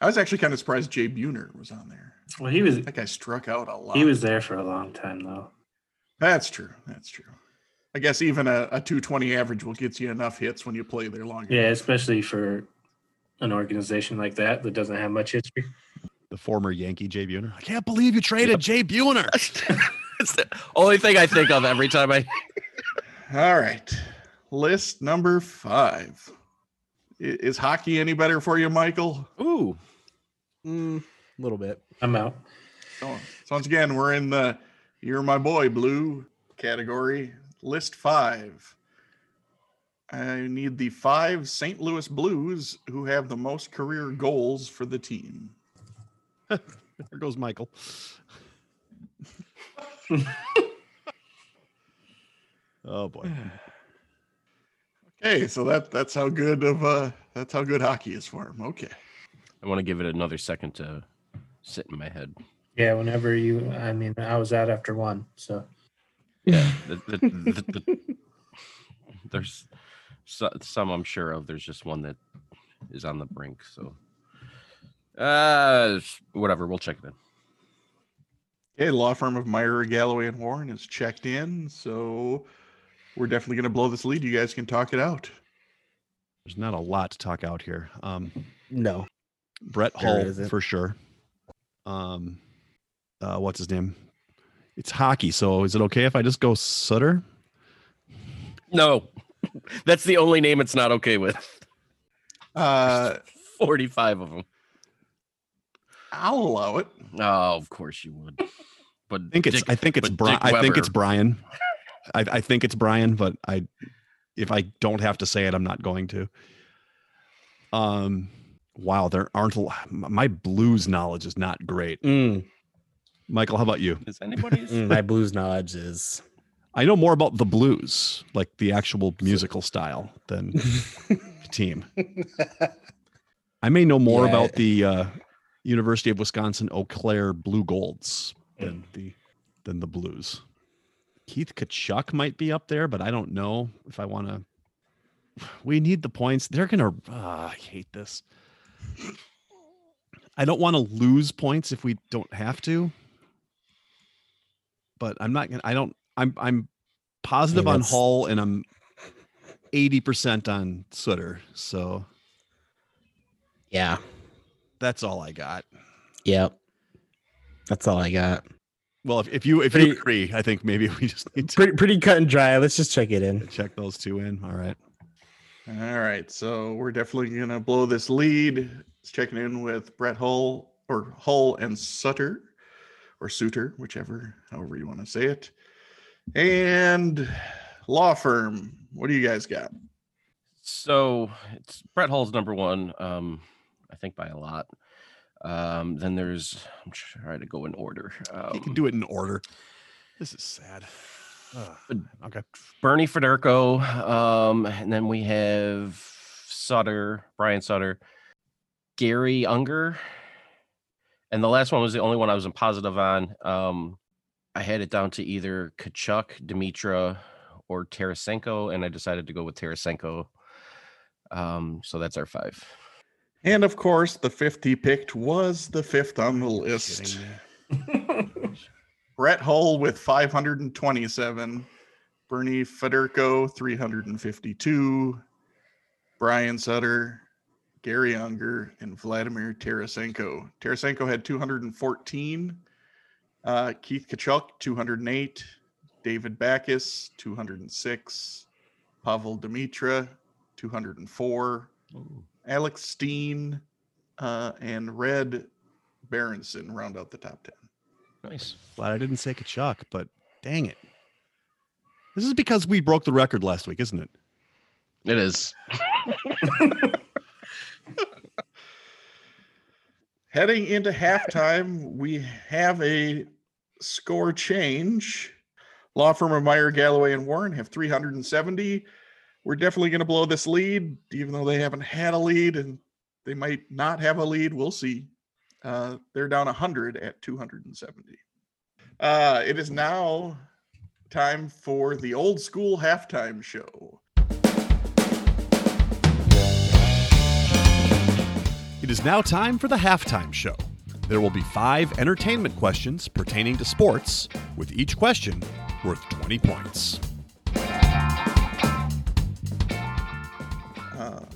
I was actually kind of surprised Jay Buhner was on there. Well, he was That guy struck out a lot. he was there for a long time though. That's true. That's true. I guess even a, a 220 average will get you enough hits when you play there long. Yeah, enough. especially for an organization like that that doesn't have much history. the former Yankee Jay Buhner. I can't believe you traded Jay Buhner. it's the only thing I think of every time I. All right. List number five. I- Is hockey any better for you, Michael? Ooh, Mm, a little bit. I'm out. So, so once again, we're in the "You're My Boy" blue category. List five. I need the five St. Louis Blues who have the most career goals for the team. there goes Michael. oh boy. Okay, so that that's how good of uh that's how good hockey is for him. Okay. I want to give it another second to sit in my head. Yeah, whenever you I mean I was out after one, so Yeah, the, the, the, the, there's so, some I'm sure of. There's just one that is on the brink. So, uh, whatever. We'll check it in. Okay, law firm of Meyer, Galloway, and Warren is checked in, so we're definitely gonna blow this lead. You guys can talk it out. There's not a lot to talk out here. Um, No. Brett There Hull for sure. Um, uh, what's his name? It's hockey. So is it okay if I just go Sutter? No, that's the only name it's not okay with. Uh Forty-five of them. I'll allow it. Oh, of course you would. But I think it's. Dick- I think it's. but Bri- I think it's Brian. I, I think it's Brian, but I, if I don't have to say it, I'm not going to. Um, wow, there aren't. a lo- My blues knowledge is not great. Mm, Michael, how about you? Is anybody's? mm, my blues knowledge is I know more about the blues, like the actual musical style, than team. I may know more Yeah. about the uh, University of Wisconsin Eau Claire Blugolds than the than the Blues. Keith Tkachuk might be up there, but I don't know if I want to. We need the points. They're gonna. Uh, I hate this. I don't want to lose points if we don't have to. But I'm not gonna. I don't. I'm. I'm positive on Hull, and I'm eighty percent on Sutter. So Yeah. That's all I got. Yep. That's all I got. Well, if, if you if Pretty- you agree, I think maybe we just need to Pretty pretty cut and dry. Let's just check it in. check those two in. All right. All right, so we're definitely gonna blow this lead. It's checking in with Brett Hull or Hull and Sutter or Suter, whichever, however you want to say it. And law firm. What do you guys got? So it's Brett Hull's number one, um, I think by a lot. Um, then there's I'm trying to go in order. You can Um, do it in order. This is sad. Ugh. okay. Bernie Federko, um, and then we have Sutter, Brian Sutter, Garry Unger, and the last one was the only one I was in positive on. Um, I had it down to either Tkachuk, Demitra, or Tarasenko, and I decided to go with Tarasenko. Um, so that's our five. And of course, the fifth he picked was the fifth on the list. Brett Hull with 527, Bernie Federko 352, Brian Sutter, Garry Unger, and Vladimir Tarasenko. Tarasenko had 214, uh, Keith Tkachuk 208, David Backes 206, Pavel Demitra 204, Alex Steen uh, and Red Berenson round out the top 10. Nice. Glad I didn't say Tkachuk, but dang it. This is because we broke the record last week, isn't it? It is. Heading into halftime, we have a score change. Law firm of Meyer, Galloway, and Warren have 370. We're definitely going to blow this lead, even though they haven't had a lead and they might not have a lead. We'll see. Uh, they're down 100 at 270. Uh, it is now time for the old school halftime show. It is now time for the halftime show. There will be five entertainment questions pertaining to sports, with each question worth 20 points.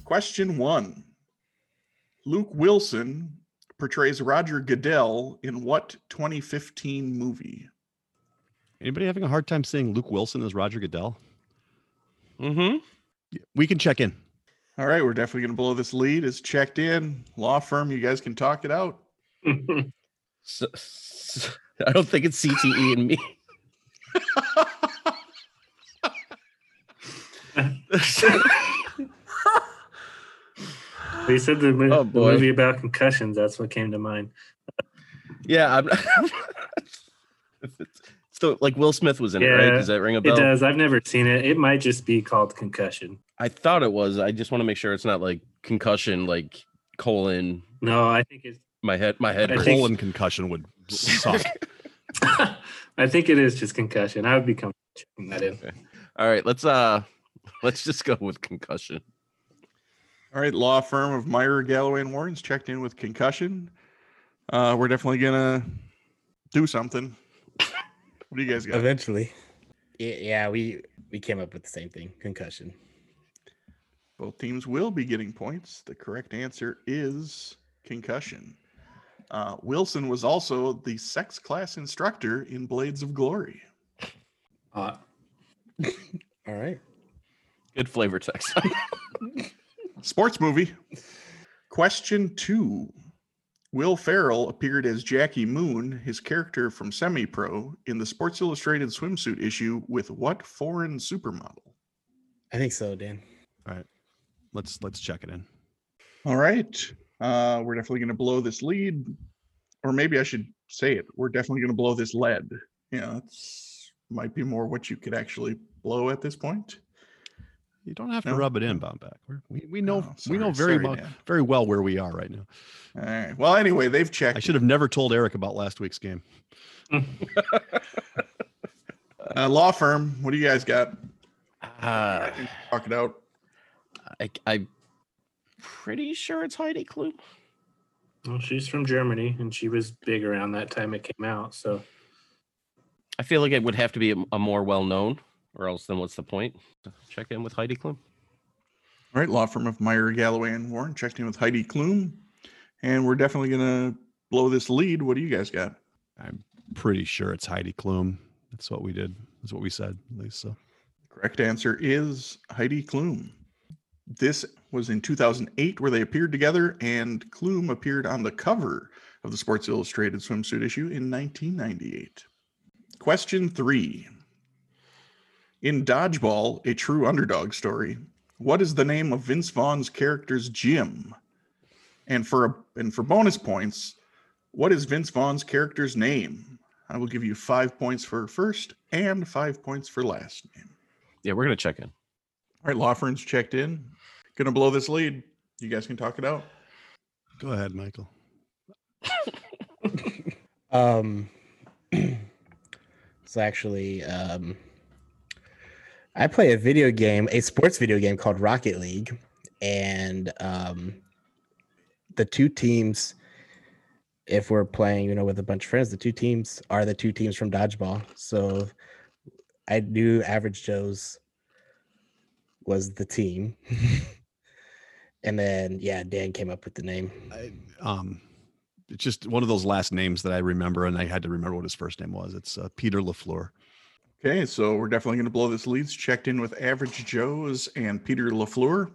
Question one Luke Wilson portrays Roger Goodell in what 2015 movie? Anybody having a hard time saying Luke Wilson as Roger Goodell? Mm-hmm. We can check in. All right, we're definitely going to blow this lead. Is checked in. Law firm, you guys can talk it out. So, so- I don't think it's CTE and me. They said the, mo- Oh, the movie about concussions. That's what came to mind. yeah, I'm. so like Will Smith was in it, right? Does that ring a bell? It does. I've never seen it. It might just be called concussion. I thought it was. I just want to make sure it's not like concussion, like colon. No, I think it's. My head, my head. I hurts. think- Colon concussion would suck. I think it is just concussion. I would be comfortable checking that in. All right, let's uh, let's just go with concussion. All right, law firm of Meyer, Galloway, and Warren's checked in with concussion. Uh, we're definitely going to do something. What do you guys got? Eventually. Yeah, yeah, we we came up with the same thing. Concussion. Both teams will be getting points. The correct answer is concussion. Uh, Wilson was also the sex class instructor in Blades of Glory. Uh, All right. Good flavor text. Sports movie. Question two. Will Ferrell appeared as Jackie Moon, his character from Semi Pro, in the Sports Illustrated swimsuit issue with what foreign supermodel? I think so, Dan. All right. Let's let's check it in. All right. Uh, we're definitely going to blow this lead. Or maybe I should say it. We're definitely going to blow this lead. Yeah, it's might be more what you could actually blow at this point. You don't have to No? rub it in, Bound Back. We're, we we know Oh, we know very sorry, well Dan. very well where we are right now. All right. Well, anyway, they've checked. I should have never told Eric about last week's game. Uh, law firm. What do you guys got? uh, Talk it out. I, I'm pretty sure it's Heidi Klum. well, she's from Germany, and she was big around that time it came out. So I feel like it would have to be a, a more well known, or else then what's the point? Check in with Heidi Klum. All right. Law firm of Meyer, Galloway, and Warren checked in with Heidi Klum. And we're definitely going to blow this lead. What do you guys got? I'm pretty sure it's Heidi Klum. That's what we did. That's what we said, at least. So Correct answer is Heidi Klum. This was in 2008 where they appeared together, and Klum appeared on the cover of the Sports Illustrated swimsuit issue in 1998. Question three. In Dodgeball, a true underdog story, what is the name of Vince Vaughn's character's gym? And for a, and for bonus points, what is Vince Vaughn's character's name? I will give you five points for first and five points for last name. Yeah, we're gonna check in. All right, law firms checked in. Gonna blow this lead. You guys can talk it out. go ahead, Michael. Um, it's actually um, I play a video game, a sports video game called Rocket League, and um, the two teams, if we're playing, you know, with a bunch of friends, the two teams are the two teams from dodgeball. So I knew Average Joe's was the team. and then yeah, Dan came up with the name. I, um, it's just one of those last names that I remember, and I had to remember what his first name was. It's uh, Peter Lafleur. Okay, so we're definitely gonna blow this leads. Checked in with Average Joe's and Peter LaFleur.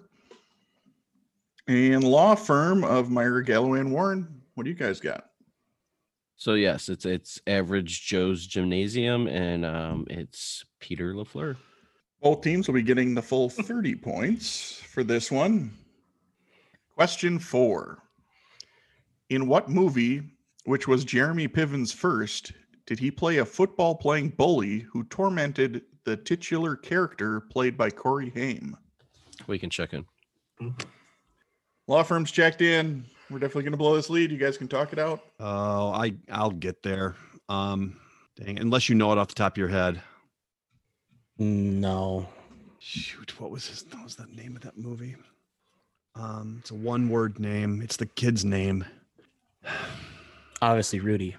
And law firm of Meyer Galloway and Warren. What do you guys got? So yes, it's it's average Joe's gymnasium, and um, it's Peter Lafleur. Both teams will be getting the full 30 points for this one. Question four. In what movie, which was Jeremy Piven's first, did he play a football playing bully who tormented the titular character played by Corey Haim? We can check in. Law firms checked in. We're definitely going to blow this lead. You guys can talk it out. Oh, I I'll get there. Um, dang, unless you know it off the top of your head. No. Shoot, what was his? What was the name of that movie? Um, it's a one-word name. It's the kid's name. Obviously Rudy.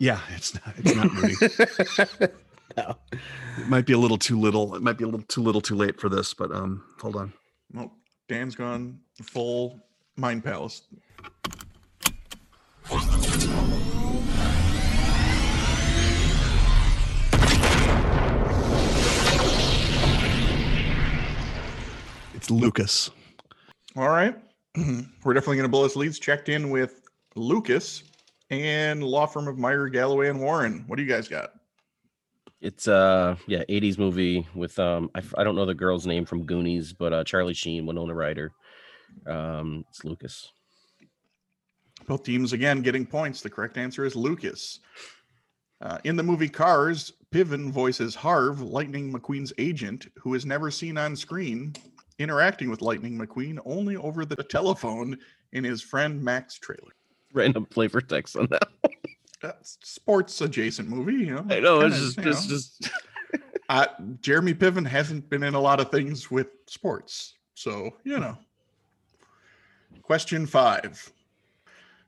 Yeah, it's not. It's not Rudy. no. it might be a little too little. It might be a little too little, too late for this. But um, hold on. Well, Dan's gone full mind palace. It's Lucas. All right. We're definitely going to blow this leads. Checked in with Lucas and law firm of Meyer, Galloway, and Warren. What do you guys got? It's uh yeah, 80s movie with um I, I don't know the girl's name from Goonies, but uh Charlie Sheen, Winona Ryder. Um it's Lucas. Both teams again getting points. The correct answer is Lucas. Uh, in the movie Cars, Piven voices Harv, Lightning McQueen's agent, who is never seen on screen, interacting with Lightning McQueen only over the telephone in his friend Mac's trailer. Random flavor text on that. That's sports adjacent movie, you know. I know it's just you know. just Uh, Jeremy Piven hasn't been in a lot of things with sports, so you know. Question five.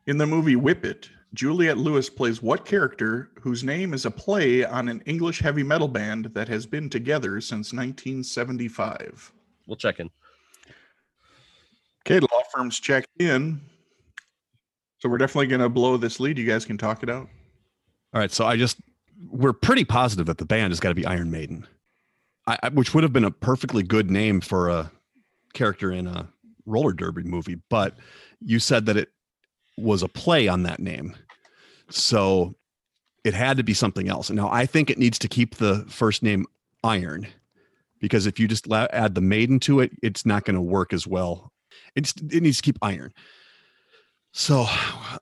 In the movie Whip It, Juliette Lewis plays what character whose name is a play on an English heavy metal band that has been together since 1975? we'll check in. Okay, law firms checked in. So we're definitely going to blow this lead. You guys can talk it out. All right, so I just we're pretty positive that the band has got to be Iron Maiden, I, I, which would have been a perfectly good name for a character in a roller derby movie. But you said that it was a play on that name, so it had to be something else. Now I think it needs to keep the first name Iron, because if you just add the Maiden to it, it's not going to work as well. It's it needs to keep Iron. So,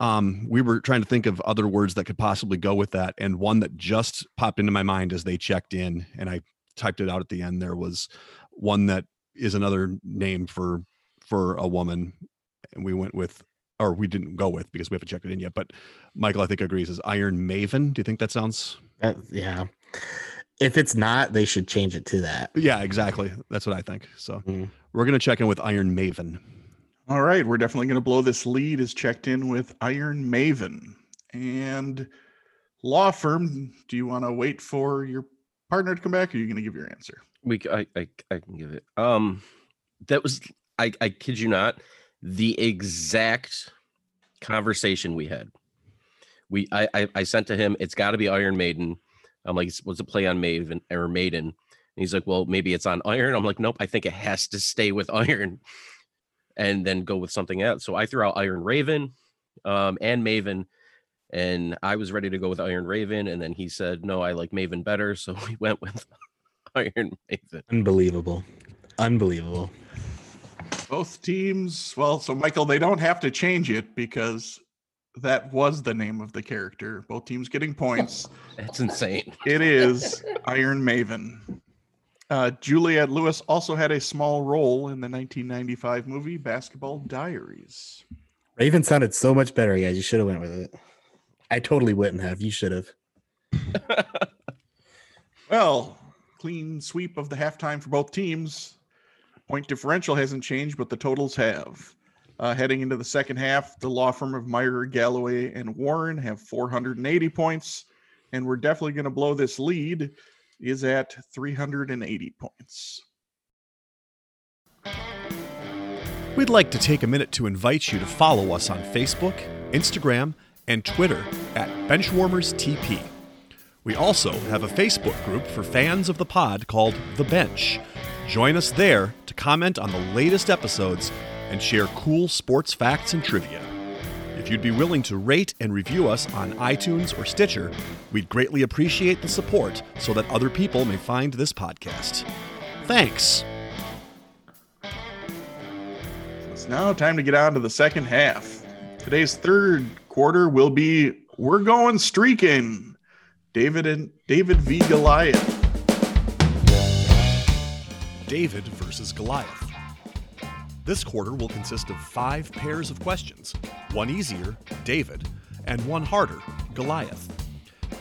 um, we were trying to think of other words that could possibly go with that, and one that just popped into my mind as they checked in, and I typed it out at the end. There was one that is another name for for a woman, and we went with, or we didn't go with because we haven't checked it in yet. But Michael, I think agrees is Iron Maven. Do you think that sounds? That- yeah. If it's not, they should change it to that. Yeah, exactly. That's what I think. So Mm. we're gonna check in with Iron Maven. All right, we're definitely going to blow this lead. Is checked in with Iron Maven and law firm. Do you want to wait for your partner to come back, or are you going to give your answer? We I, I I can give it. Um that was I I kid you not, the exact conversation we had. We I I, I sent to him, it's got to be Iron Maiden. I'm like, what's a play on Maven or Maiden? And he's like, well, maybe it's on Iron. I'm like, nope, I think it has to stay with Iron, and then go with something else. So I threw out Iron Raven, um, and Maven, and I was ready to go with Iron Raven, and then he said, no, I like Maven better, so we went with Iron Maven. Unbelievable. Unbelievable. Both teams, well, so Michael, they don't have to change it because that was the name of the character. Both teams getting points. That's insane. It is Iron Maven. Uh, Juliette Lewis also had a small role in the 1995 movie Basketball Diaries. Raven sounded so much better, guys. You should have went with it. I totally wouldn't have. You should have. Well, clean sweep of the halftime for both teams. Point differential hasn't changed, but the totals have. Uh, heading into the second half, the law firm of Meyer, Galloway, and Warren have 480 points, and we're definitely going to blow this lead. Is at 380 points. We'd like to take a minute to invite you to follow us on Facebook, Instagram, and Twitter at BenchwarmersTP. We also have a Facebook group for fans of the pod called The Bench. Join us there to comment on the latest episodes and share cool sports facts and trivia. If you'd be willing to rate and review us on iTunes or Stitcher, we'd greatly appreciate the support so that other people may find this podcast. Thanks. It's now time to get on to the second half. Today's third quarter will be We're Going Streaking. David and David v. Goliath. David versus Goliath. This quarter will consist of five pairs of questions one easier, David, and one harder, Goliath.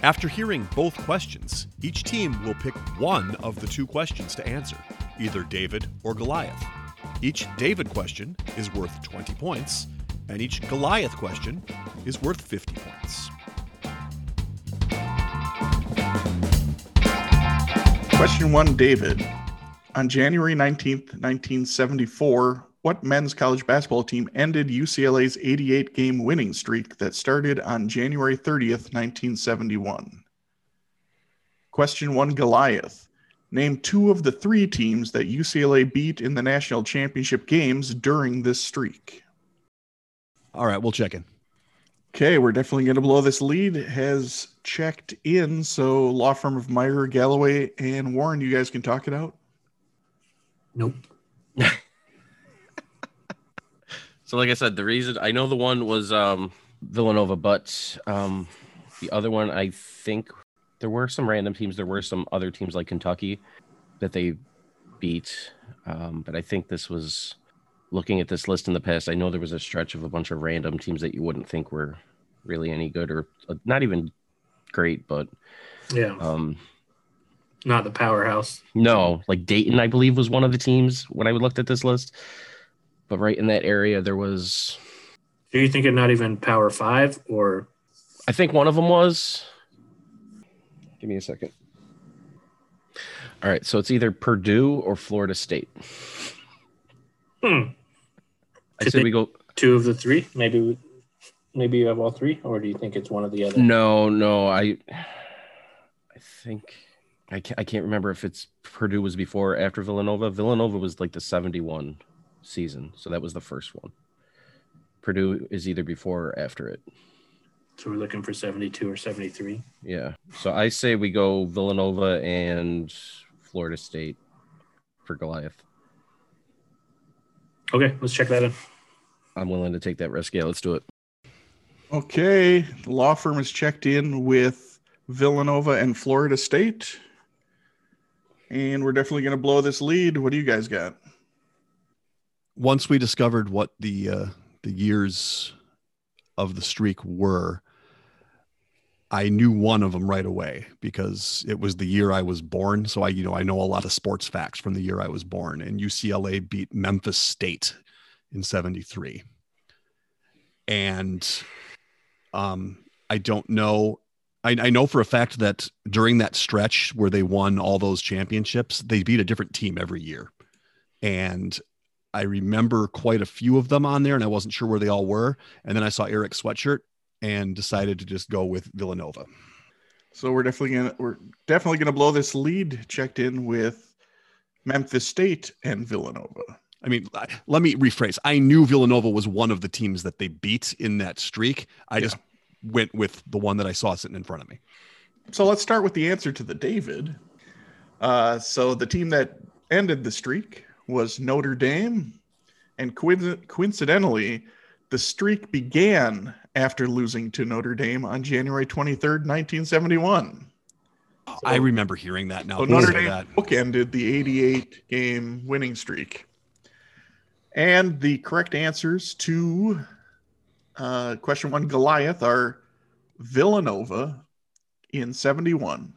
After hearing both questions, each team will pick one of the two questions to answer, either David or Goliath. Each David question is worth 20 points, and each Goliath question is worth 50 points. Question one, David. On January 19th, 1974, what men's college basketball team ended UCLA's 88 game winning streak that started on January 30th, 1971? Question one, Goliath. Name two of the three teams that UCLA beat in the national championship games during this streak. All right, we'll check in. Okay, we're definitely going to blow this lead. Has checked in. So, law firm of Meyer, Galloway, and Warren, you guys can talk it out. Nope. So, like I said, the reason I know the one was um, Villanova, but um, the other one, I think there were some random teams. There were some other teams like Kentucky that they beat, um, but I think this was looking at this list in the past. I know there was a stretch of a bunch of random teams that you wouldn't think were really any good or uh, not even great, but Yeah. um, Not the powerhouse. no, like Dayton, I believe, was one of the teams when I looked at this list. But right in that area, there was, So you thinking not even power five or I think one of them was. Give me a second. All right, so it's either Purdue or Florida State. hmm, I Did said we go. two of the three? Maybe we- maybe you have all three, or do you think it's one of the other? No, no, I, I think I can't, I can't remember if it's Purdue was before or after Villanova. Villanova was like the seventy-one season, so that was the first one. Purdue is either before or after it. So we're looking for seventy-two or seventy-three. Yeah. So I say we go Villanova and Florida State for Goliath. Okay, let's check that in. I'm willing to take that risk. Yeah, let's do it. Okay, the law firm has checked in with Villanova and Florida State. And we're definitely going to blow this lead. What do you guys got? Once we discovered what the uh, the years of the streak were, I knew one of them right away because it was the year I was born. So I, you know, I know a lot of sports facts from the year I was born. And UCLA beat Memphis State in '73, and um, I don't know. I, I know for a fact that during that stretch where they won all those championships, they beat a different team every year. And I remember quite a few of them on there, and I wasn't sure where they all were. And then I saw Eric's sweatshirt and decided to just go with Villanova. So we're definitely gonna we're definitely gonna blow this lead. Checked in with Memphis State and Villanova. I mean, let me rephrase. I knew Villanova was one of the teams that they beat in that streak. I Yeah. just went with the one that I saw sitting in front of me. So let's start with the answer to the David. Uh, so the team that ended the streak was Notre Dame, and coincidentally, the streak began after losing to Notre Dame on January 23rd, 1971. I remember hearing that now. So Notre Dame that. bookended the 88 game winning streak. And the correct answers to uh, question one Goliath are Villanova in 71,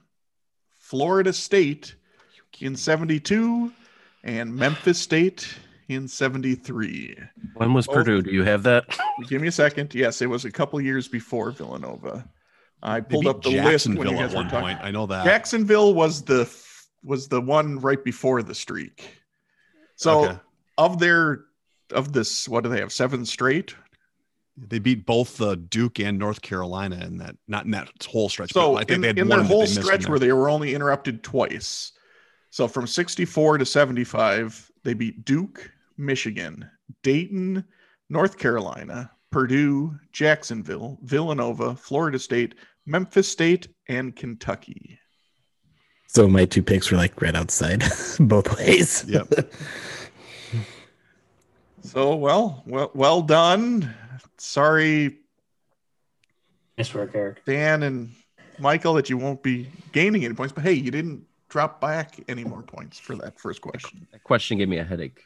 Florida State in 72, and Memphis State in 73. When was Oh. Purdue? Do you have that? Give me a second. Yes, it was a couple years before Villanova. I pulled up the list when Jacksonville you guys at were one talking. point. I know that. Jacksonville was the was the one right before the streak. So Okay. of their of this, what do they have? Seven straight. They beat both uh, Duke and North Carolina in that, not in that whole stretch. So but I think in, they had in their whole they in stretch where they were only interrupted twice. So from 64 to 75, they beat Duke, Michigan, Dayton, North Carolina, Purdue, Jacksonville, Villanova, Florida State, Memphis State, and Kentucky. So my two picks were like right outside both ways. Yep. So well, well, well done. Sorry, Nice work, Eric. Dan and Michael, that you won't be gaining any points. But hey, you didn't drop back any more points for that first question. That question gave me a headache.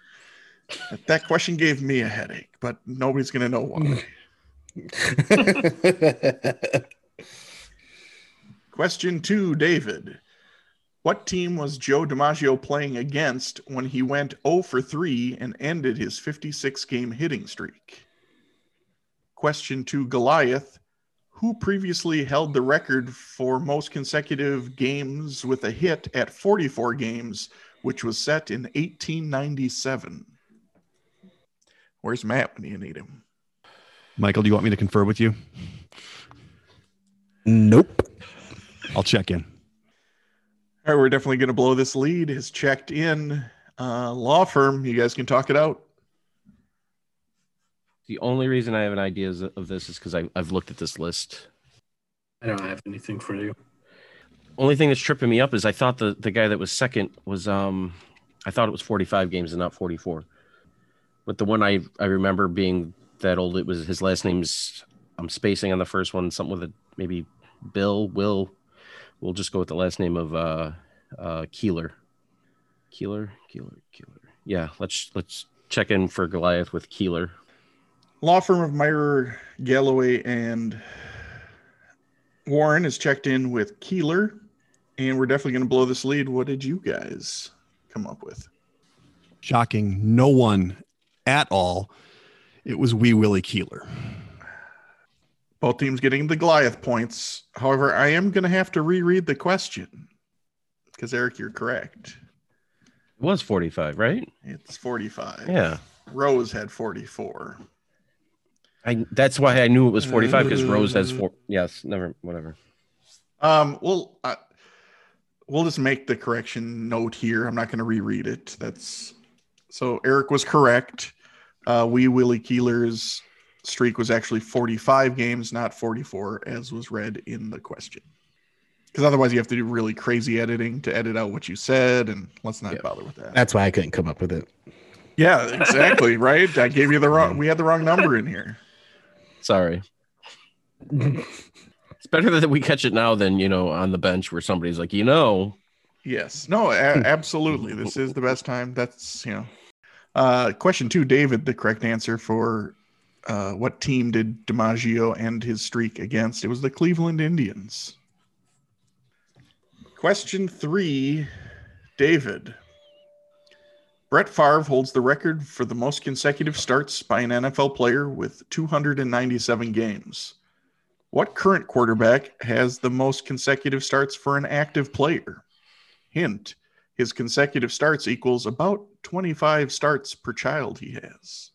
That question gave me a headache, but nobody's going to know why. Question two, David. What team was Joe DiMaggio playing against when he went 0 for 3 and ended his 56 game hitting streak? Question two, Goliath. Who previously held the record for most consecutive games with a hit at 44 games, which was set in 1897? Where's Matt when you need him? Michael, do you want me to confer with you? nope. I'll check in. All right, we're definitely going to blow this lead. Has checked in. Uh, law firm, you guys can talk it out. The only reason I have an idea of this is because I've looked at this list. I don't have anything for you. Only thing that's tripping me up is I thought the, the guy that was second was um I thought it was 45 games and not 44. But the one I I remember being that old, it was his last name's I'm spacing on the first one, something with a maybe Bill, Will. We'll just go with the last name of uh uh Keeler. Keeler, Keeler, Keeler. Yeah, let's let's check in for Goliath with Keeler. Law firm of Meyer, Galloway, and Warren has checked in with Keeler, and we're definitely going to blow this lead. What did you guys come up with? Shocking. No one at all. It was Wee Willie Keeler. Both teams getting the Goliath points. However, I am going to have to reread the question because, Eric, you're correct. It was 45, right? It's 45. Yeah. Rose had 44. I that's why I knew it was 45 because Rose has four. Yes, never, whatever. Um, well, uh, we'll just make the correction note here. I'm not going to reread it. That's so Eric was correct. Uh, Wee Willie Keeler's streak was actually 45 games, not 44, as was read in the question. Because otherwise, you have to do really crazy editing to edit out what you said, and let's not Yeah. bother with that. That's why I couldn't come up with it. yeah, exactly. right. I gave you the wrong. We had the wrong number in here. Sorry. it's better that we catch it now than you know on the bench where somebody's like, you know, Yes. No, a- absolutely. This is the best time. That's, you know. Uh, question two, David, the correct answer for uh, what team did DiMaggio end his streak against? It was the Cleveland Indians. Question three, David. Brett Favre holds the record for the most consecutive starts by an NFL player with 297 games. What current quarterback has the most consecutive starts for an active player? Hint, his consecutive starts equals about 25 starts per child he has.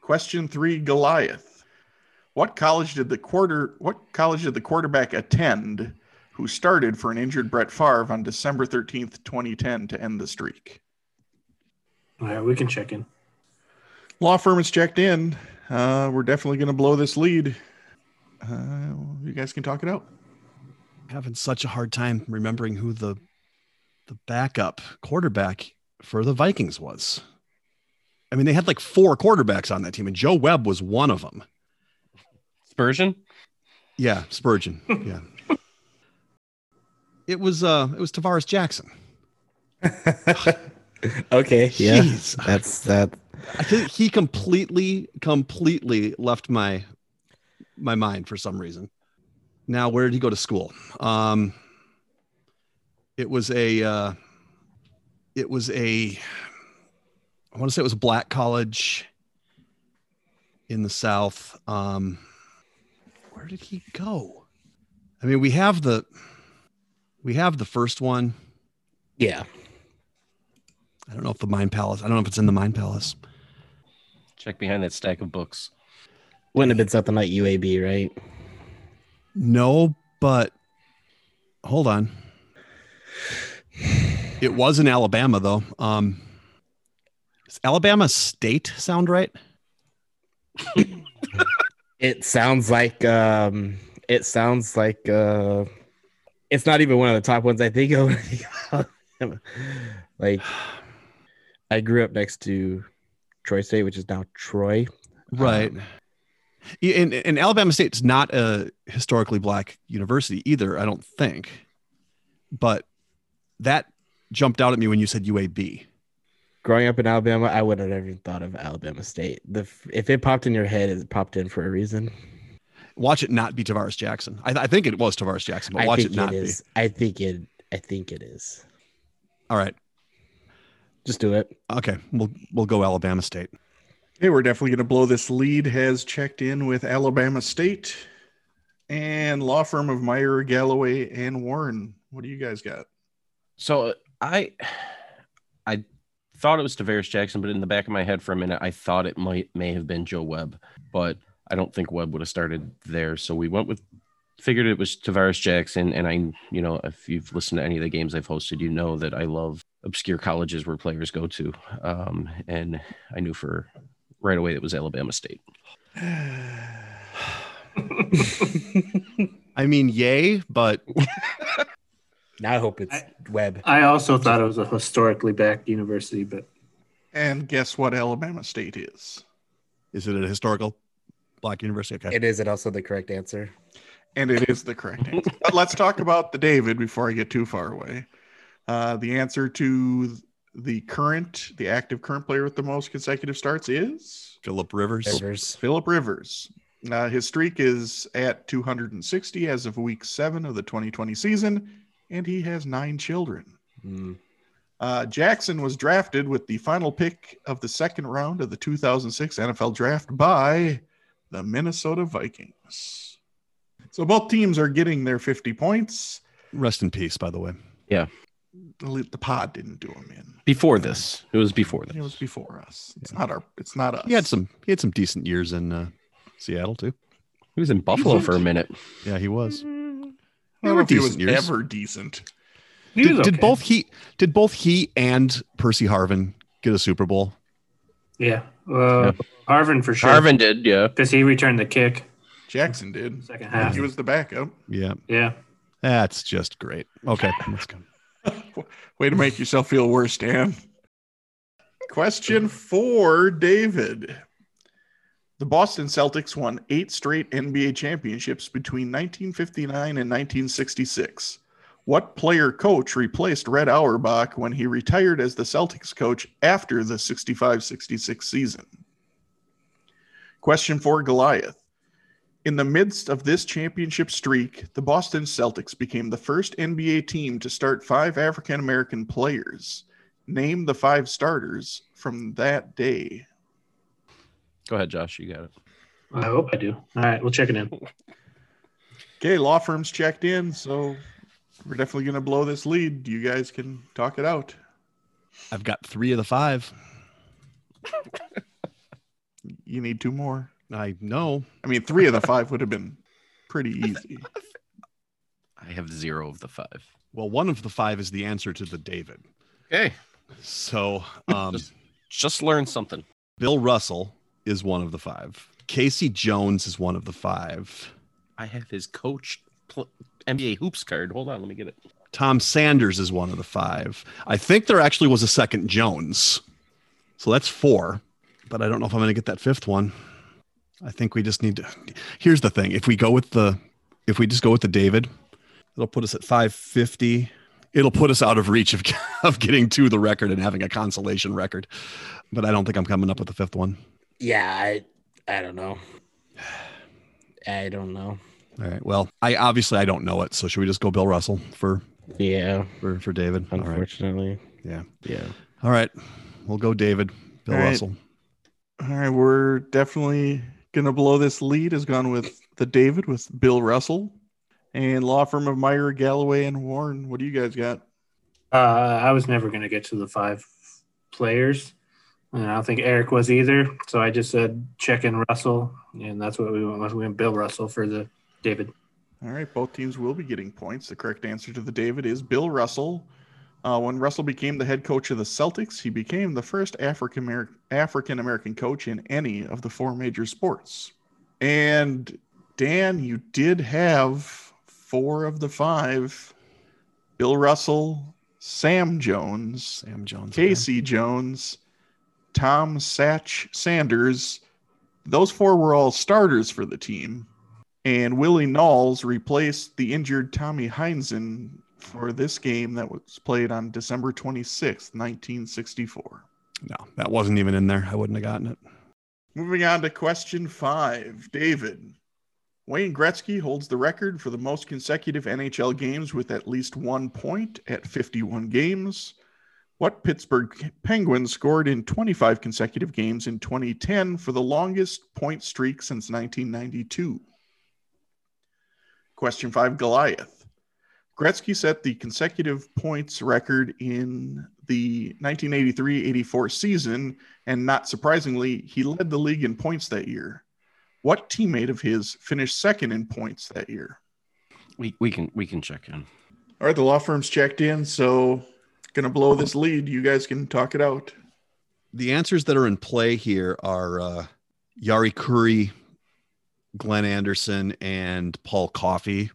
Question three Goliath. What college did the quarter what college did the quarterback attend who started for an injured Brett Favre on December 13th, 2010 to end the streak? All right, we can check in. Law firm is checked in. Uh, we're definitely going to blow this lead. Uh, you guys can talk it out. having such a hard time remembering who the the backup quarterback for the Vikings was. I mean, they had like four quarterbacks on that team, and Joe Webb was one of them. Spurgeon. Yeah, Spurgeon. Yeah. it was uh it was Tarvaris Jackson. okay, yeah, Jeez. that's that. I think he completely, completely left my my mind for some reason. Now, where did he go to school? Um, it was a, uh, it was a, I want to say it was a black college in the South. Um, where did he go? I mean, we have the, we have the first one. Yeah, I don't know if the Mind Palace. I don't know if it's in the Mind Palace. Check behind that stack of books. wouldn't have been something like UAB, right? No, but hold on. It was in Alabama though. Um does Alabama State sound right? It sounds like um, it sounds like uh, it's not even one of the top ones I think of. like, I grew up next to Troy State, which is now Troy. Right. Um, and, and Alabama State's not a historically black university either, I don't think. But that jumped out at me when you said UAB. growing up in Alabama, I wouldn't have even thought of Alabama State. The if it popped in your head, it popped in for a reason. Watch it not be Tarvaris Jackson. I, I think it was Tarvaris Jackson, but I watch it not it is. I think it. I think it is. be. All right. Just do it. Okay. We'll we'll go Alabama State. Hey, we're definitely going to blow this lead. Has checked in with Alabama State and law firm of Meyer, Galloway, and Warren. What do you guys got? So I, I thought it was Tarvaris Jackson, but in the back of my head for a minute, I thought it might may have been Joe Webb, but I don't think Webb would have started there. So we went with figured it was Tarvaris Jackson. And I, you know, if you've listened to any of the games I've hosted, you know that I love obscure colleges where players go to. Um, and I knew for right away it was Alabama State. I mean, yay, but Now I hope it's I- Webb. I also thought it was a historically backed university, but And guess what Alabama State is? is it a historical black university? Okay. It is it also the correct answer. And it is the correct answer. But let's talk about the David before I get too far away. Uh, the answer to the current, the active current player with the most consecutive starts is Philip Rivers. Rivers. Philip Rivers. Uh, his streak is at 260 as of week seven of the 2020 season, and he has nine children. Mm. Uh, Jackson was drafted with the final pick of the second round of the 2006 NFL draft by the Minnesota Vikings. So both teams are getting their 50 points. Rest in peace, by the way. The, the pod didn't do him in. Before this, it was before this. It was before us. It's not our. It's not us. He had some he had some decent years in uh, Seattle too. He was in Buffalo for a minute. Yeah, he was. I They don't were he was decent years. ever decent. he Did, was did both he did both he and Percy Harvin get a Super Bowl? Yeah, uh, Harvin for sure. Harvin did, yeah. because he returned the kick Jackson did. second And half. he was the backup. Yeah, Yeah, that's just great. Okay, let's go. Way to make yourself feel worse, Dan. Question for David. The Boston Celtics won eight straight NBA championships between 1959 and 1966. What player coach replaced Red Auerbach when he retired as the Celtics coach after the 65 66 season? Question for Goliath. In the midst of this championship streak, the Boston Celtics became the first NBA team to start five African American players. Name the five starters from that day. Go ahead, Josh. You got it. I hope I do. All right, we'll check it in. Okay, law firms checked in, so we're definitely going to blow this lead. You guys can talk it out. I've got three of the five. You need two more. I know. I mean, three of the five would have been pretty easy. I have zero of the five. Well, one of the five is the answer to the David. Okay. So, um, Just- Just learn something. Bill Russell is one of the five. K.C. Jones is one of the five. I have his coach pl- NBA hoops card. Hold on, let me get it. Tom Sanders is one of the five. I think there actually was a second Jones. So that's four, but I don't know if I'm going to get that fifth one. I think we just need to. Here's the thing: if we go with the, if we just go with the David, it'll put us at 550. It'll put us out of reach of of getting to the record and having a consolation record. But I don't think I'm coming up with the fifth one. Yeah, I I don't know. I don't know. All right. Well, I obviously I don't know it. So should we just go Bill Russell for Yeah, for for David? All right. unfortunately. Yeah. Yeah. All right. We'll go David. Bill All right. Russell. All right, we're definitely gonna blow this lead. Has gone with the David with Bill Russell and law firm of Meyer, Galloway, and Warren. What do you guys got? Uh, I was never going to get to the five players. And I don't think Eric was either. So I just said check in Russell. And that's what we went with. We went Bill Russell for the David. All right, both teams will be getting points. The correct answer to the David is Bill Russell. Uh, when Russell became the head coach of the Celtics, he became the first African American African American coach in any of the four major sports. And Dan, you did have four of the five: Bill Russell, Sam Jones, Sam Jones. K.C. Jones, Tom Satch Sanders. Those four were all starters for the team. And Willie Naulls replaced the injured Tommy Heinsohn for this game that was played on December 26th, 1964. No, that wasn't even in there. I wouldn't have gotten it. Moving on to question five. David. Wayne Gretzky holds the record for the most consecutive NHL games with at least one point at 51 games. What Pittsburgh Penguins scored in 25 consecutive games in 2010 for the longest point streak since 1992? Question five Goliath. Gretzky set the consecutive points record in the 1983 84 season, and not surprisingly, he led the league in points that year. What teammate of his finished second in points that year? We we can we can check in. All right, the law firm's checked in, so gonna blow this lead. You guys can talk it out. The answers that are in play here are uh, Jari Kurri, Glenn Anderson, and Paul Coffey.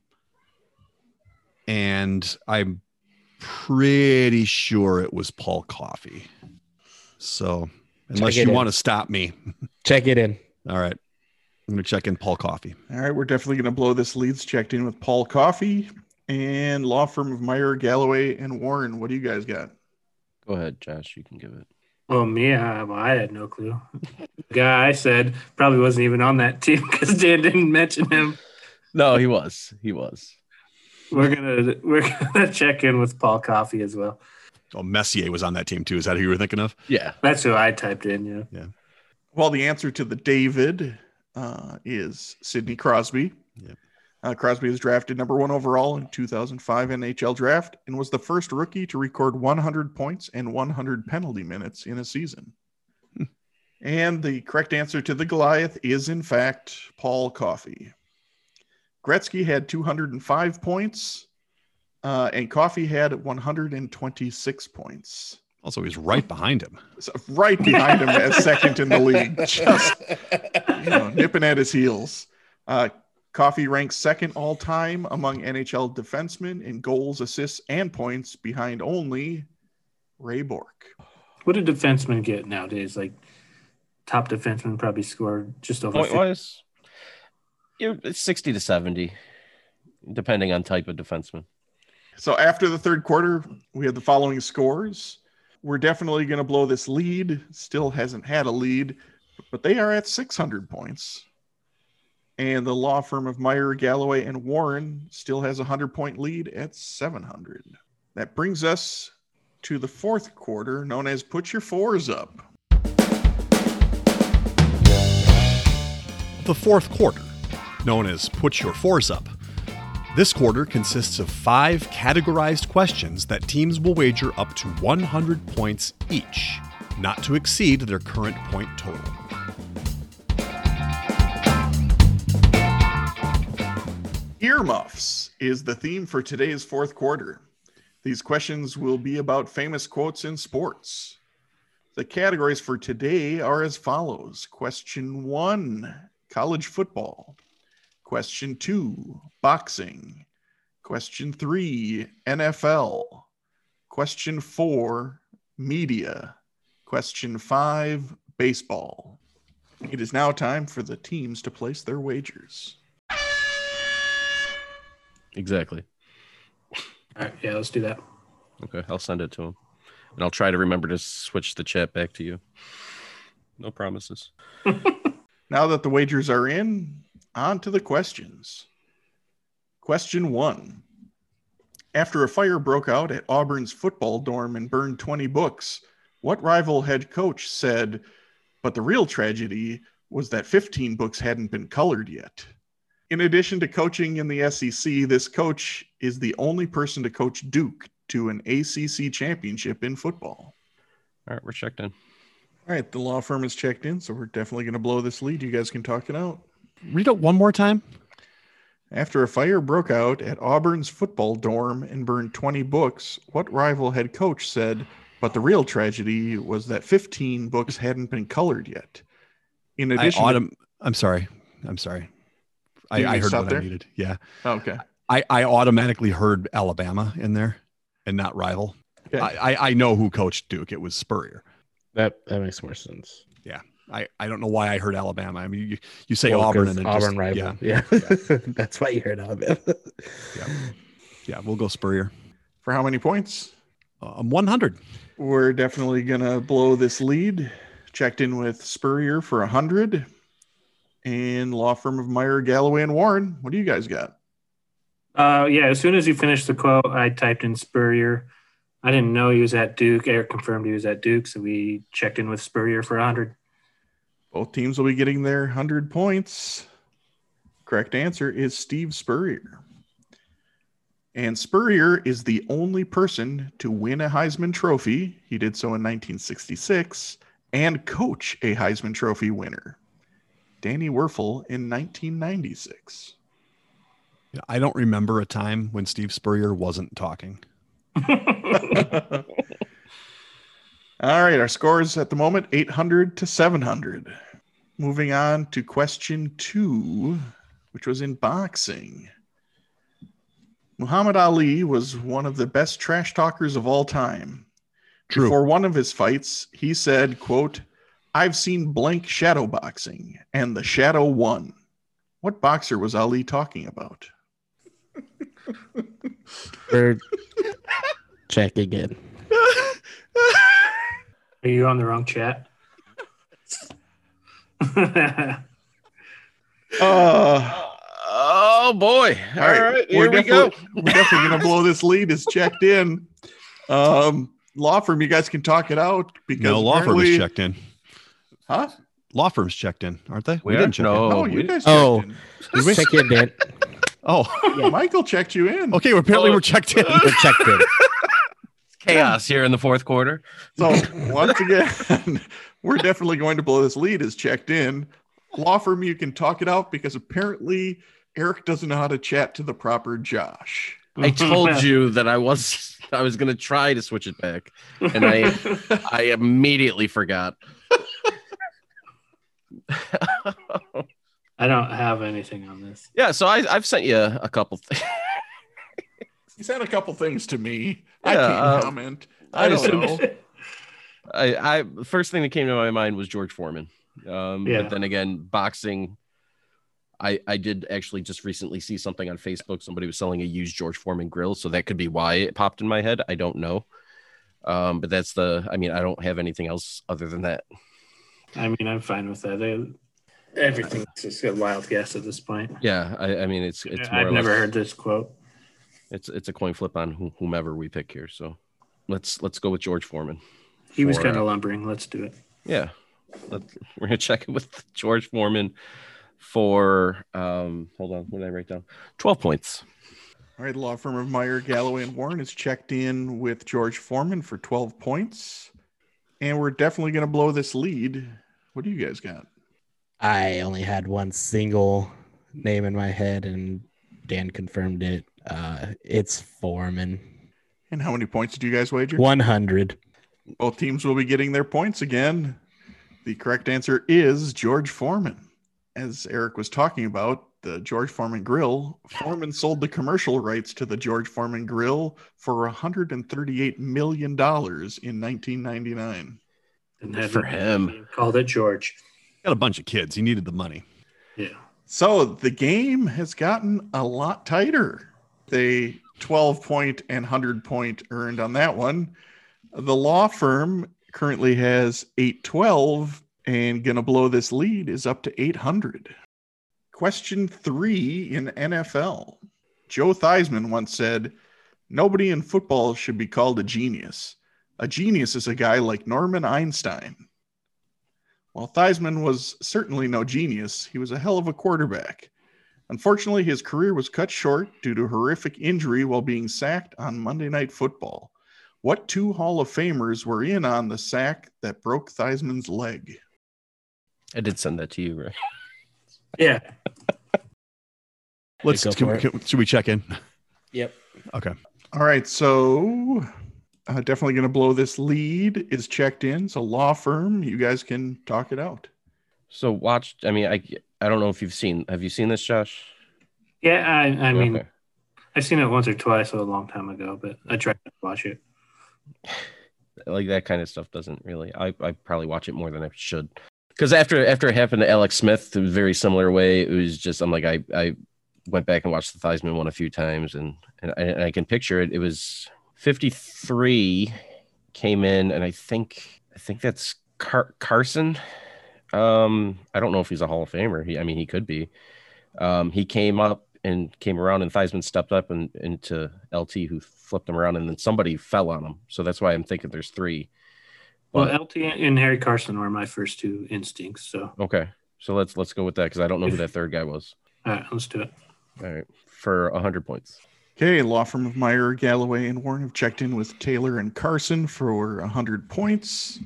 And I'm pretty sure it was Paul Coffey. So, unless you in. want to stop me, Check it in. all right, I'm going to check in Paul Coffey. All right, we're definitely gonna blow this lead's checked in with Paul Coffey and law firm of Meyer, Galloway, and Warren. What do you guys got? Go ahead, Josh. You can give it. Oh, me? I, well, I had no clue. The guy I said probably wasn't even on that team because Dan didn't mention him. No, he was. He was. We're gonna we're gonna check in with Paul Coffey as well. Oh, Messier was on that team too. Is that who you were thinking of? Yeah. That's who I typed in. Yeah. Well, the answer to the David uh, is Sidney Crosby. Yep. Uh, Crosby was drafted number one overall in 2005 NHL draft and was the first rookie to record 100 points and 100 penalty minutes in a season. and the correct answer to the Goliath is, in fact, Paul Coffey. Gretzky had 205 points, uh, and Coffey had 126 points. Also, he's right behind him. So right behind him as second in the league, just you know, nipping at his heels. Uh, Coffey ranks second all time among NHL defensemen in goals, assists, and points, behind only Ray Bourque. What do defensemen get nowadays? Like top defensemen probably score just over. Point 50. wise, you're it's 60 to 70, depending on type of defenseman. So after the third quarter, we have the following scores. We're definitely going to blow this lead. Still hasn't had a lead, but they are at 600 points. And the law firm of Meyer, Galloway, and Warren still has a 100 point lead at 700. That brings us to the fourth quarter, known as Put Your Fours Up. The fourth quarter, known as Put Your Fours Up, This quarter consists of five categorized questions that teams will wager up to 100 points each, not to exceed their current point total. Earmuffs is the theme for today's fourth quarter. These questions will be about famous quotes in sports. The categories for today are as follows Question one college football. Question two boxing. Question three NFL. Question four media. Question five baseball. It is now time for the teams to place their wagers. Exactly. All right, yeah, let's do that. Okay, I'll send it to him, and I'll try to remember to switch the chat back to you. No promises. Now that the wagers are in, on to the questions. Question one After a fire broke out at Auburn's football dorm and burned 20 books, what rival head coach said, but the real tragedy was that 15 books hadn't been colored yet? In addition to coaching in the SEC, this coach is the only person to coach Duke to an ACC championship in football. All right, we're checked in. All right, the law firm is checked in, so we're definitely going to blow this lead. You guys can talk it out. Read it one more time. After a fire broke out at Auburn's football dorm and burned 20 books, what rival head coach said, but the real tragedy was that 15 books hadn't been colored yet? In I addition, to- autumn. I'm sorry. I'm sorry. I, I heard what there? I needed. Yeah. Oh, okay. I, I automatically heard Alabama in there and not rival. Okay. I, I, I know who coached Duke. It was Spurrier. That that makes more sense. I, I don't know why I heard Alabama. I mean, you, you say Well, Auburn 'cause and then Auburn just, rival. Yeah, Yeah, that's why you heard Alabama. yeah, we'll go Spurrier. For how many points? Um, 100. We're definitely going to blow this lead. Checked in with Spurrier for 100 and law firm of Meyer, Galloway, and Warren. What do you guys got? Uh, yeah, as soon as you finished the quote, I typed in Spurrier. I didn't know he was at Duke. Eric confirmed he was at Duke, so we checked in with Spurrier for 100. Both teams will be getting their 100 points. Correct answer is Steve Spurrier. And Spurrier is the only person to win a Heisman Trophy. He did so in 1966 and coach a Heisman Trophy winner, Danny Wuerffel, in 1996. I don't remember a time when Steve Spurrier wasn't talking. All right, our scores at the moment 800 to 700. Moving on to question two, which was in boxing. Muhammad Ali was one of the best trash talkers of all time. True. Before one of his fights, he said, quote, I've seen blank shadow boxing, and the shadow won. What boxer was Ali talking about? We're checking in. Are you on the wrong chat? Uh, Oh boy! All right, here we're we definitely, go. We're definitely gonna blow this lead. Is checked in. Um, law firm, you guys can talk it out because No, law firm apparently- is checked in. Huh? Law firm's checked in, aren't they? We didn't check No. No, Oh, you guys. Oh. checked in. Check in, Dan. Oh, Michael checked you in. okay. Well, apparently Oh. we're checked in. We're checked in. Chaos here in the fourth quarter. So once again, we're definitely going to blow this lead. Is checked in. Law firm, you can talk it out because apparently Eric doesn't know how to chat to the proper Josh. I told you that I was I was gonna try to switch it back, and I I immediately forgot. I don't have anything on this. yeah, so I I've sent you a couple things. He said a couple things to me. I can't uh, comment. I I don't know. I, I the first thing that came to my mind was George Foreman. Um, Yeah. But then again, boxing. I I did actually just recently see something on Facebook. Somebody was selling a used George Foreman grill, so that could be why it popped in my head. I don't know. Um, but that's the. I mean, I don't have anything else other than that. I mean, I'm fine with that. They, everything's just a wild guess at this point. Yeah, I, I mean, it's it's more I've never less- heard this quote. It's it's a coin flip on who- whomever we pick here. So let's let's go with George Foreman. He was kind uh, of lumbering. Let's do it. Yeah, Let, we're gonna check it with George Foreman for um. Hold on, what did I write down? Twelve points. All right, the law firm of Meyer, Galloway, and Warren has checked in with George Foreman for 12 points. And we're definitely going to blow this lead. What do you guys got? I only had one single name in my head, and Dan confirmed it. Uh, it's Foreman. And how many points did you guys wager? 100. Both teams will be getting their points again. The correct answer is George Foreman. As Eric was talking about, the George Foreman Grill, Foreman sold the commercial rights to the George Foreman Grill for $138 million in 1999. And had For him. Called it George. Got a bunch of kids. He needed the money. Yeah. So the game has gotten a lot tighter. They 12 point and 100 point earned on that one. The law firm currently has 812 and going to blow this lead is up to 800. Question three in NFL. Joe Theismann once said, Nobody in football should be called a genius. A genius is a guy like Norman Einstein. While Theismann was certainly no genius, he was a hell of a quarterback. Unfortunately, his career was cut short due to horrific injury while being sacked on Monday Night Football. What two Hall of Famers were in on the sack that broke Theismann's leg? I did send that to you, right? Yeah. Let's go can we- can- should we check in? Yep. Okay. All right, so uh, definitely going to blow this lead is checked in. So law firm, you guys can talk it out. So watch. I mean, I I don't know if you've seen. Have you seen this, Josh? Yeah. I, I mean, Okay. I've seen it once or twice a long time ago, but I tried to watch it. like that kind of stuff doesn't really. I I probably watch it more than I should. Because after after it happened to Alex Smith, it a very similar way. It was just I'm like I I went back and watched the Theismann one a few times, and and I, and I can picture it. It was 53 came in, and I think I think that's Car- Carson. Um, I don't know if he's a Hall of Famer. He, I mean, he could be. Um, he came up and came around, and Theismann stepped up and into LT, who flipped him around, and then somebody fell on him. So that's why I'm thinking there's three. Well, LT and Harry Carson were my first two instincts. So, Okay, so let's let's go with that because I don't know who that third guy was. all right, let's do it. All right, for hundred points. Okay, law firm of Meyer, Galloway, and Warren have checked in with Taylor and Carson for 100 points.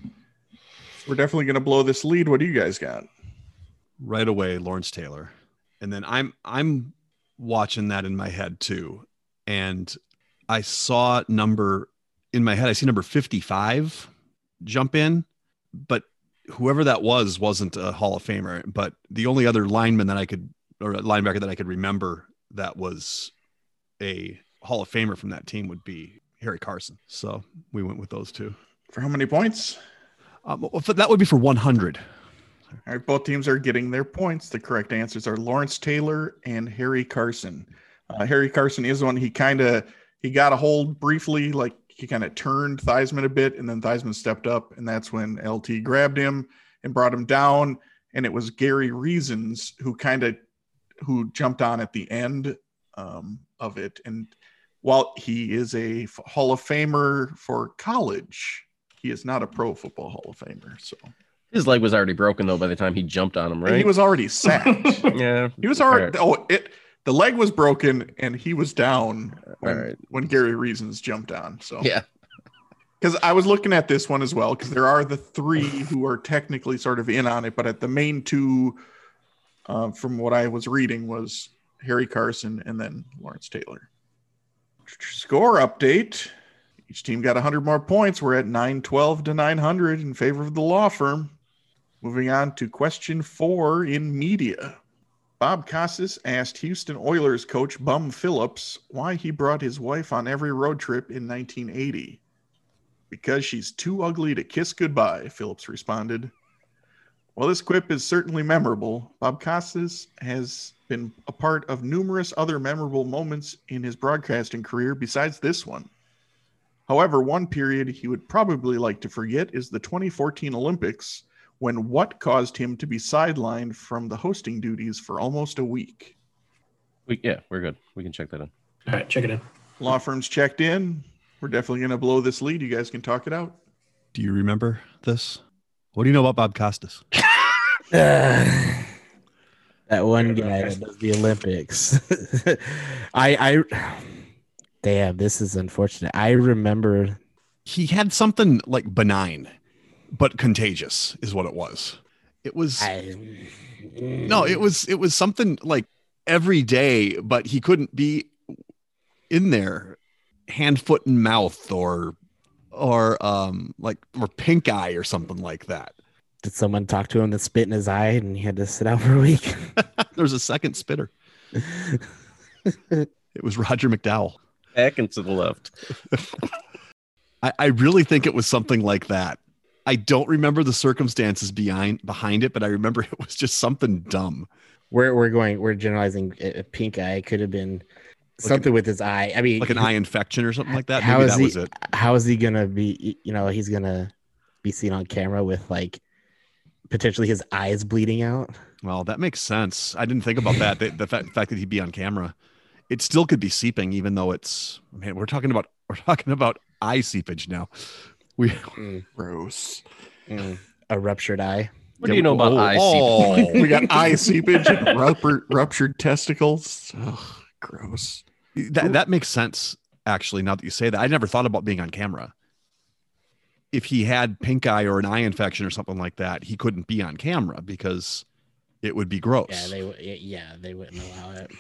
We're definitely going to blow this lead. What do you guys got? Right away, Lawrence Taylor. And then I'm I'm watching that in my head too. And I saw number in my head, I see number 55 jump in, but whoever that was wasn't a Hall of Famer. But the only other lineman that I could or linebacker that I could remember that was a Hall of Famer from that team would be Harry Carson. So we went with those two. For how many points? Um, that would be for 100. All right, both teams are getting their points. The correct answers are Lawrence Taylor and Harry Carson. Uh, Harry Carson is one he kind of he got a hold briefly, like he kind of turned Theismann a bit, and then Theismann stepped up, and that's when LT grabbed him and brought him down. And it was Gary Reasons who kind of who jumped on at the end um, of it. And while he is a Hall of Famer for college, he is not a Pro Football Hall of Famer. So His leg was already broken though by the time he jumped on him, and right? he was already sacked. yeah. He was already. right. Oh, it. The leg was broken, and he was down when, Alright. when Gary Reasons jumped on. So Yeah. because I was looking at this one as well, because there are the three who are technically sort of in on it, but at the main two, uh, from what I was reading, was Harry Carson and then Lawrence Taylor. Score update. Each team got 100 more points. We're at 912 to 900 in favor of the law firm. Moving on to question four in media. Bob Costas asked Houston Oilers coach Bum Phillips why he brought his wife on every road trip in 1980. Because she's too ugly to kiss goodbye, Phillips responded. While this quip is certainly memorable, Bob Costas has been a part of numerous other memorable moments in his broadcasting career besides this one. However, one period he would probably like to forget is the 2014 Olympics, when what caused him to be sidelined from the hosting duties for almost a week. We, yeah, we're good. We can check that in. All right, check it in. Law firms checked in. We're definitely going to blow this lead. You guys can talk it out. Do you remember this? What do you know about Bob Costas? that one guy that does the Olympics. I, I, Damn, this is unfortunate. I remember He had something like benign, but contagious, is what it was. It was I no, it was it was something like every day, but he couldn't be in there, hand, foot, and mouth, or or um like or pink eye or something like that. did someone talk to him that spit in his eye and he had to sit out for a week. There's a second spitter. It was Roger McDowell. Back and to the left. I, I really think it was something like that. I don't remember the circumstances behind behind it, but I remember it was just something dumb. we're we're going we're generalizing a a pink eye could have been something with his eye. I mean, Like an eye infection or something like that. How Maybe is that he? was it. How is he gonna be? You know, he's gonna be seen on camera with like potentially his eyes bleeding out. Well, that makes sense. I didn't think about that. The, the fact, fact that he'd be on camera, it still could be seeping, even though it's. Man, we're talking about we're talking about eye seepage now. We Gross. Mm, a ruptured eye. What do you know about oh, eye oh. seepage? We got eye seepage and ruptured, ruptured testicles. Ugh, gross. that that makes sense. Actually, now that you say that, I never thought about being on camera. If he had pink eye or an eye infection or something like that, he couldn't be on camera because it would be gross. Yeah, they yeah they wouldn't allow it.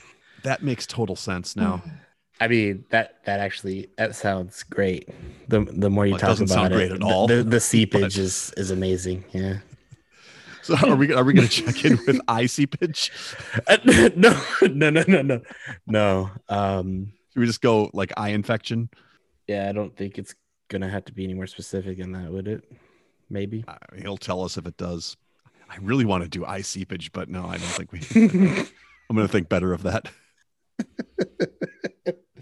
That makes total sense now. I mean that that actually that sounds great. The the more you Well, it talk doesn't about sound it, great at the- all, The, the seepage but- is is amazing. Yeah. So are we are we going to check in with eye seepage? no, no, no, no, no, no. Um, Should we just go like eye infection? yeah, I don't think it's gonna have to be any more specific than that, would it? Maybe. Uh, he'll tell us if it does. I really want to do eye seepage, but no, I don't think we. I'm going to think better of that.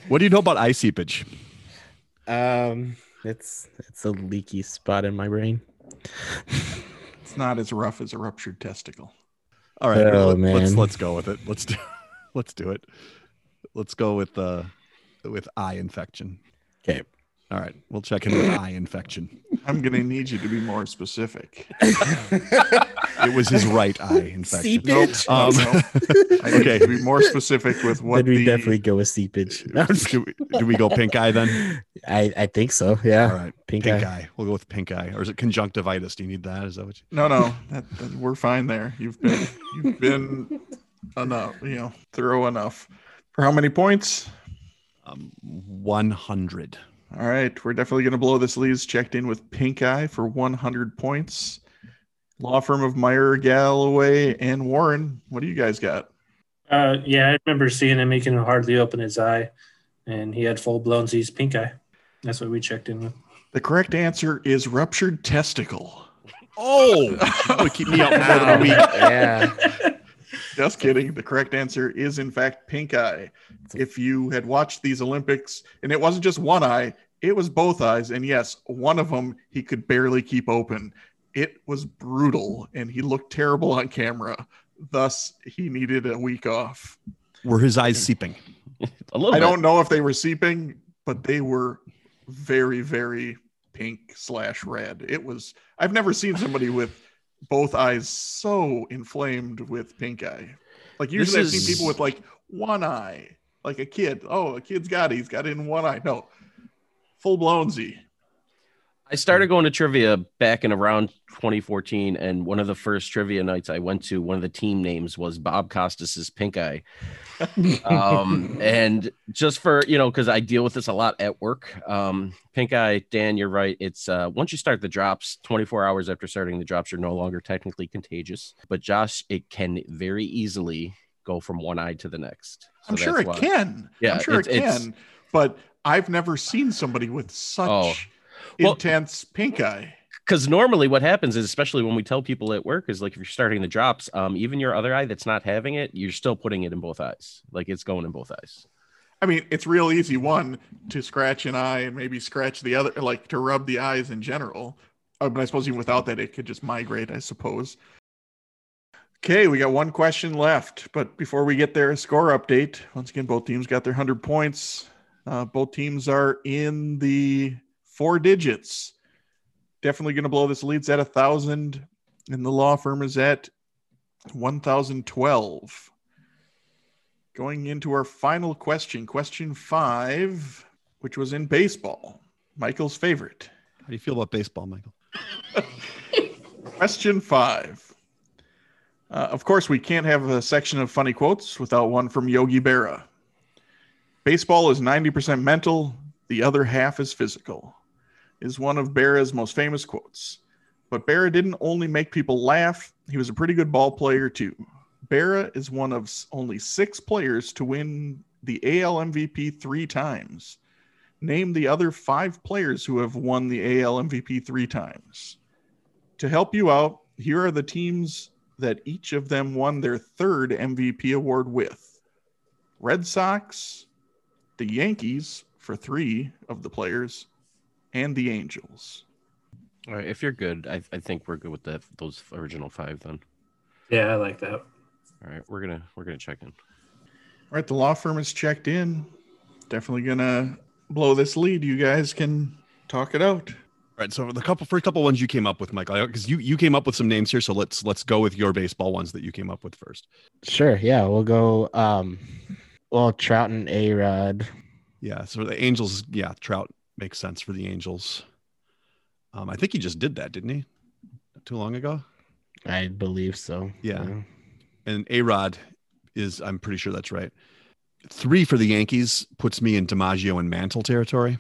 What do you know about eye seepage? Um, it's it's a leaky spot in my brain. It's not as rough as a ruptured testicle. All right, Oh, let, let's let's go with it. Let's do let's do it. Let's go with uh with eye infection. Okay. All right, we'll check in with eye infection. I'm going to need you to be more specific. It was his right eye infection. Seepage. Um, No, I okay. to be more specific with what then we the definitely go with seepage. No, I'm just- do, we, do we go pink eye then? I I think so. Yeah. All right, Pink, pink, eye. eye. We'll go with pink eye, or is it conjunctivitis? Do you need that? Is that what you? No, no, that, that- we're fine there. You've been you've been enough, you know, thorough enough. For how many points? Um, one hundred. All right, we're definitely going to blow this. Lee's checked in with Pink Eye for 100 points. Law firm of Meyer, Galloway, and Warren. What do you guys got? Uh, yeah, I remember seeing him. He can hardly open his eye, and he had full blown Z's pink eye. That's what we checked in with. The correct answer is ruptured testicle. Oh, that would keep me out for more than a week. Yeah. Just kidding. The correct answer is, in fact, pink eye. If you had watched these Olympics, and it wasn't just one eye, it was both eyes. And yes, one of them he could barely keep open. It was brutal, and he looked terrible on camera. Thus, he needed a week off. Were his eyes seeping? A little I bit. don't know if they were seeping, but they were very, very pink slash red. It was, I've never seen somebody with both eyes so inflamed with pink eye. Like usually I've seen people with like one eye, like a kid. Oh, a kid's got it. He's got it in one eye. No, full blown Z. I started going to trivia back in around 2014, and one of the first trivia nights I went to, one of the team names was Bob Costas's Pink Eye. Um, and just for you know, because I deal with this a lot at work. Um, Pink Eye, Dan, you're right. It's uh, once you start the drops, 24 hours after starting the drops, you're no longer technically contagious. But Josh, it can very easily go from one eye to the next. So I'm sure it why- can. Yeah, I'm sure it it's- can. But I've never seen somebody with such Oh. Well- intense pink eye. because normally what happens is especially when we tell people at work is like if you're starting the drops um even your other eye that's not having it you're still putting it in both eyes like it's going in both eyes I mean, it's real easy one to scratch an eye and maybe scratch the other, like to rub the eyes in general. Uh, but I suppose even without that, it could just migrate. I suppose. Okay, we got one question left, but before we get there, a score update. Once again, both teams got their hundred points. Uh, both teams are in the four digits. Definitely going to blow this. Leads at a thousand, and the law firm is at one thousand twelve. Going into our final question, question five which was in baseball. Michael's favorite. How do you feel about baseball, Michael? Question five. Uh, of course, we can't have a section of funny quotes without one from Yogi Berra. Baseball is 90% mental, the other half is physical, is one of Berra's most famous quotes. But Berra didn't only make people laugh, he was a pretty good ball player too. Berra is one of only six players to win the AL MVP three times. Name the other five players who have won the AL MVP three times. To help you out, here are the teams that each of them won their third MVP award with Red Sox, the Yankees for three of the players, and the Angels. All right, if you're good, I, I think we're good with the, those original five then. Yeah, I like that. All right, we're gonna we're gonna check in. All right, the law firm is checked in. Definitely gonna blow this lead. You guys can talk it out. All right, so the couple first couple ones you came up with, Michael, because you you came up with some names here. So let's let's go with your baseball ones that you came up with first. Sure. Yeah, we'll go. Um, well, Trout and A Rod. Yeah, so the Angels, yeah, Trout makes sense for the Angels. Um, I think he just did that, didn't he? Not too long ago. I believe so. Yeah. And A Rod is, I'm pretty sure that's right. Three for the Yankees puts me in DiMaggio and Mantle territory.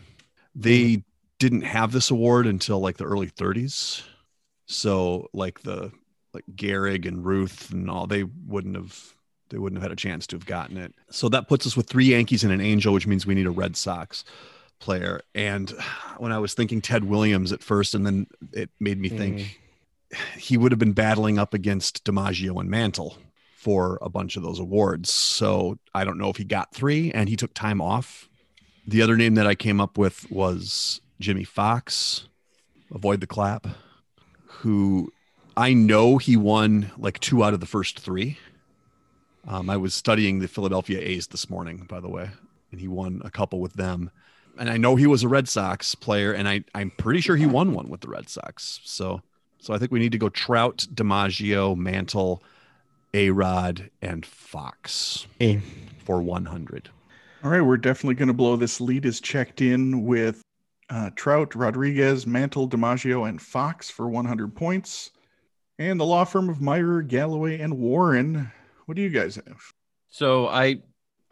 They didn't have this award until like the early 30s. So like the like Gehrig and Ruth and all, they wouldn't have they wouldn't have had a chance to have gotten it. So that puts us with three Yankees and an Angel, which means we need a Red Sox player. And when I was thinking Ted Williams at first, and then it made me think he would have been battling up against DiMaggio and Mantle for a bunch of those awards. So I don't know if he got three and he took time off. The other name that I came up with was Jimmie Foxx, avoid the clap, who I know he won like two out of the first three. Um, I was studying the Philadelphia A's this morning, by the way, and he won a couple with them. And I know he was a Red Sox player, and I, I'm pretty sure he won one with the Red Sox. So, so I think we need to go Trout, DiMaggio, Mantle, A Rod, and Foxx Hey, for 100. All right, we're definitely going to blow this lead. Is checked in with uh, Trout, Rodriguez, Mantle, DiMaggio, and Foxx for 100 points, and the law firm of Meyer, Galloway, and Warren. What do you guys have? So I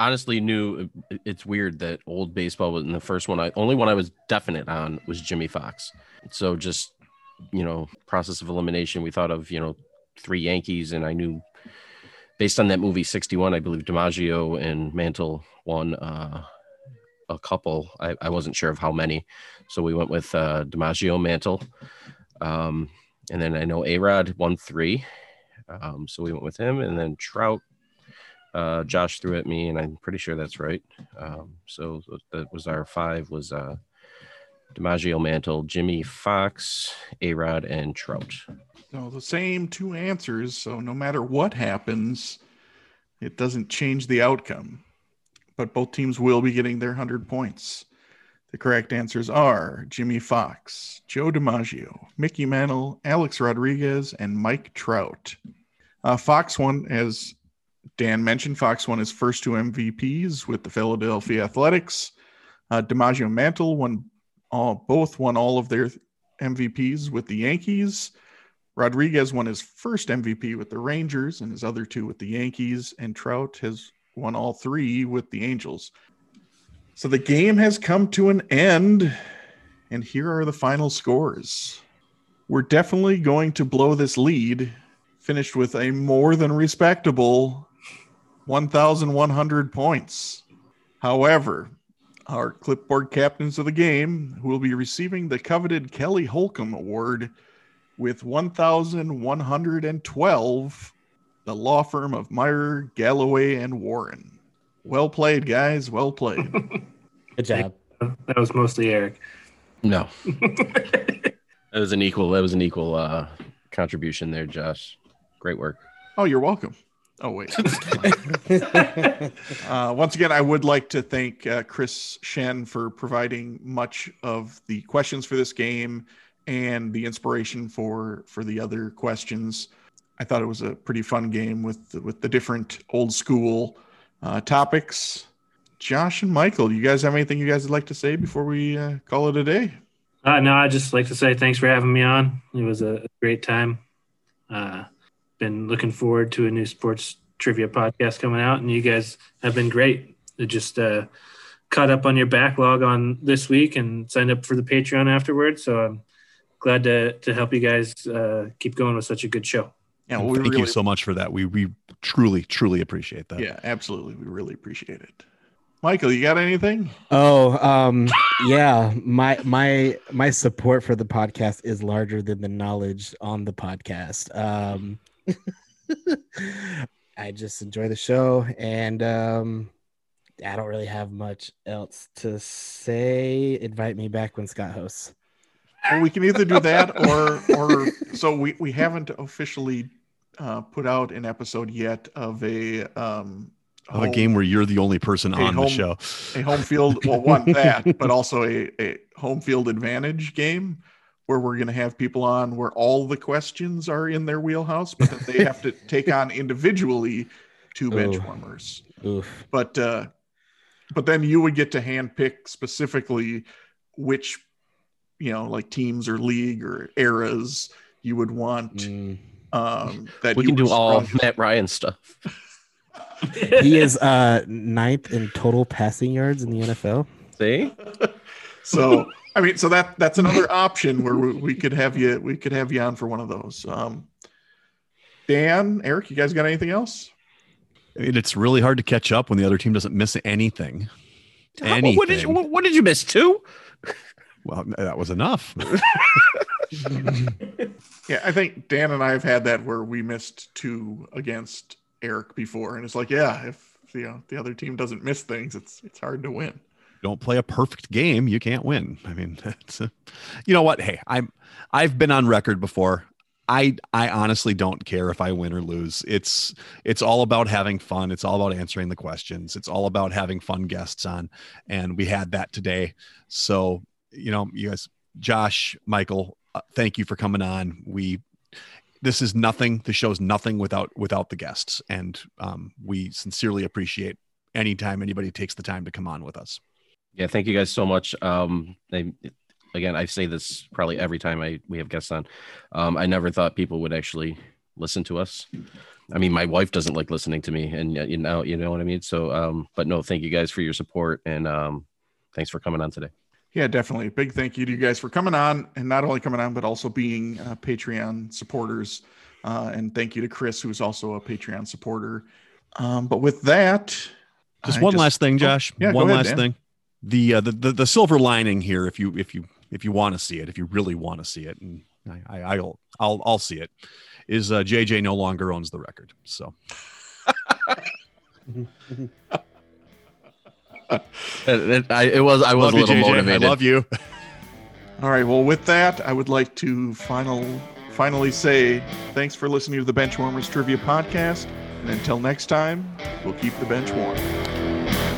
honestly knew it's weird that old baseball was in the first one. I only one I was definite on was Jimmie Foxx. So just you know, process of elimination, we thought of you know three Yankees, and I knew based on that movie '61, I believe DiMaggio and Mantle won uh, a couple. I, I wasn't sure of how many, so we went with uh, DiMaggio, Mantle, um, and then I know A Rod won three. Um, so we went with him, and then Trout uh, Josh threw at me, and I'm pretty sure that's right. Um, so that was our five was uh, DiMaggio, Mantle, Jimmie Foxx, A Rod, and Trout. So the same two answers. So no matter what happens, it doesn't change the outcome. But both teams will be getting their 100 points. The correct answers are Jimmie Foxx, Joe DiMaggio, Mickey Mantle, Alex Rodriguez, and Mike Trout. Uh, Foxx won, as Dan mentioned, Foxx won his first two MVPs with the Philadelphia Athletics. Uh, DiMaggio Mantle won all, both won all of their MVPs with the Yankees. Rodriguez won his first MVP with the Rangers and his other two with the Yankees, and Trout has won all three with the Angels. So the game has come to an end, and here are the final scores. We're definitely going to blow this lead, finished with a more than respectable 1,100 points. However, our clipboard captains of the game, who will be receiving the coveted Kelly Holcomb Award with 1,112, the law firm of Meyer, Galloway, and Warren. Well played, guys. Well played. good job. That was mostly Eric. No, that was an equal. That was an equal uh, contribution there, Josh. Great work. oh, you're welcome. Oh, wait. uh, once again, I would like to thank uh, Chris Shen for providing much of the questions for this game and the inspiration for for the other questions. I thought it was a pretty fun game with with the different old school uh, topics. Josh and Michael, you guys have anything you guys would like to say before we uh, call it a day? Uh, no, I'd just like to say thanks for having me on. It was a great time. Been looking forward to a new sports trivia podcast coming out, and you guys have been great. It just uh, caught up on your backlog on this week and signed up for the Patreon afterwards. So I'm glad to to help you guys uh, keep going with such a good show. Yeah, Well, we Thank really, you so much for that. We we truly truly appreciate that. Yeah, absolutely. We really appreciate it. Michael, you got anything? Oh, um, yeah. My my my support for the podcast is larger than the knowledge on the podcast. Um, I just enjoy the show, and um, I don't really have much else to say. Invite me back when Scott hosts. Well, we can either do that or or so we we haven't officially uh, put out an episode yet of a um Of a home- game where you're the only person Hey, on the show. a home field well one that but also a, a home field advantage game where we're going to have people on where all the questions are in their wheelhouse but that they have to take on individually two bench warmers Oof. but uh but then you would get to handpick specifically which you know like teams or league or eras you would want Mm. um that We you can do all strong- Matt Ryan stuff. He is uh ninth in total passing yards in the NFL. See? so i mean so that that's another option where we, we could have you we could have you on for one of those um dan eric you guys got anything else I mean, it's really hard to catch up when the other team doesn't miss anything. What, what did you, what, what did you miss? Two? Well, that was enough. yeah i think dan and i have had that where we missed two against eric before and it's like yeah if you know the other team doesn't miss things it's it's hard to win don't play a perfect game, you can't win. I mean, that's a, you know what? Hey, I'm I've been on record before. I I honestly don't care if I win or lose. It's it's all about having fun. It's all about answering the questions. It's all about having fun guests on, and we had that today. So you know, you guys, Josh, Michael, uh, thank you for coming on. We this is nothing. The show's nothing without without the guests, and um, we sincerely appreciate anytime anybody takes the time to come on with us. Yeah, thank you guys so much. Um, I, again, I say this probably every time I we have guests on. Um, I never thought people would actually listen to us. I mean, my wife doesn't like listening to me, and you know, you know what I mean. So, um, but no, thank you guys for your support, and um, thanks for coming on today. Yeah, definitely. Big thank you to you guys for coming on and not only coming on, but also being uh, Patreon supporters. Uh, and thank you to Chris, who's also a Patreon supporter. Um, but with that, Just I one last thing, Josh. yeah, go one ahead, last Dan. thing. The, uh, the the the silver lining here, if you if you if you want to see it, if you really want to see it, and I, I I'll I'll I'll see it, is uh, JJ no longer owns the record. So It, it- I, it was I was love a you, little JJ. motivated. I love you. All right. Well, with that, I would like to final finally say thanks for listening to the Benchwarmers Trivia Podcast. And until next time, we'll keep the bench warm.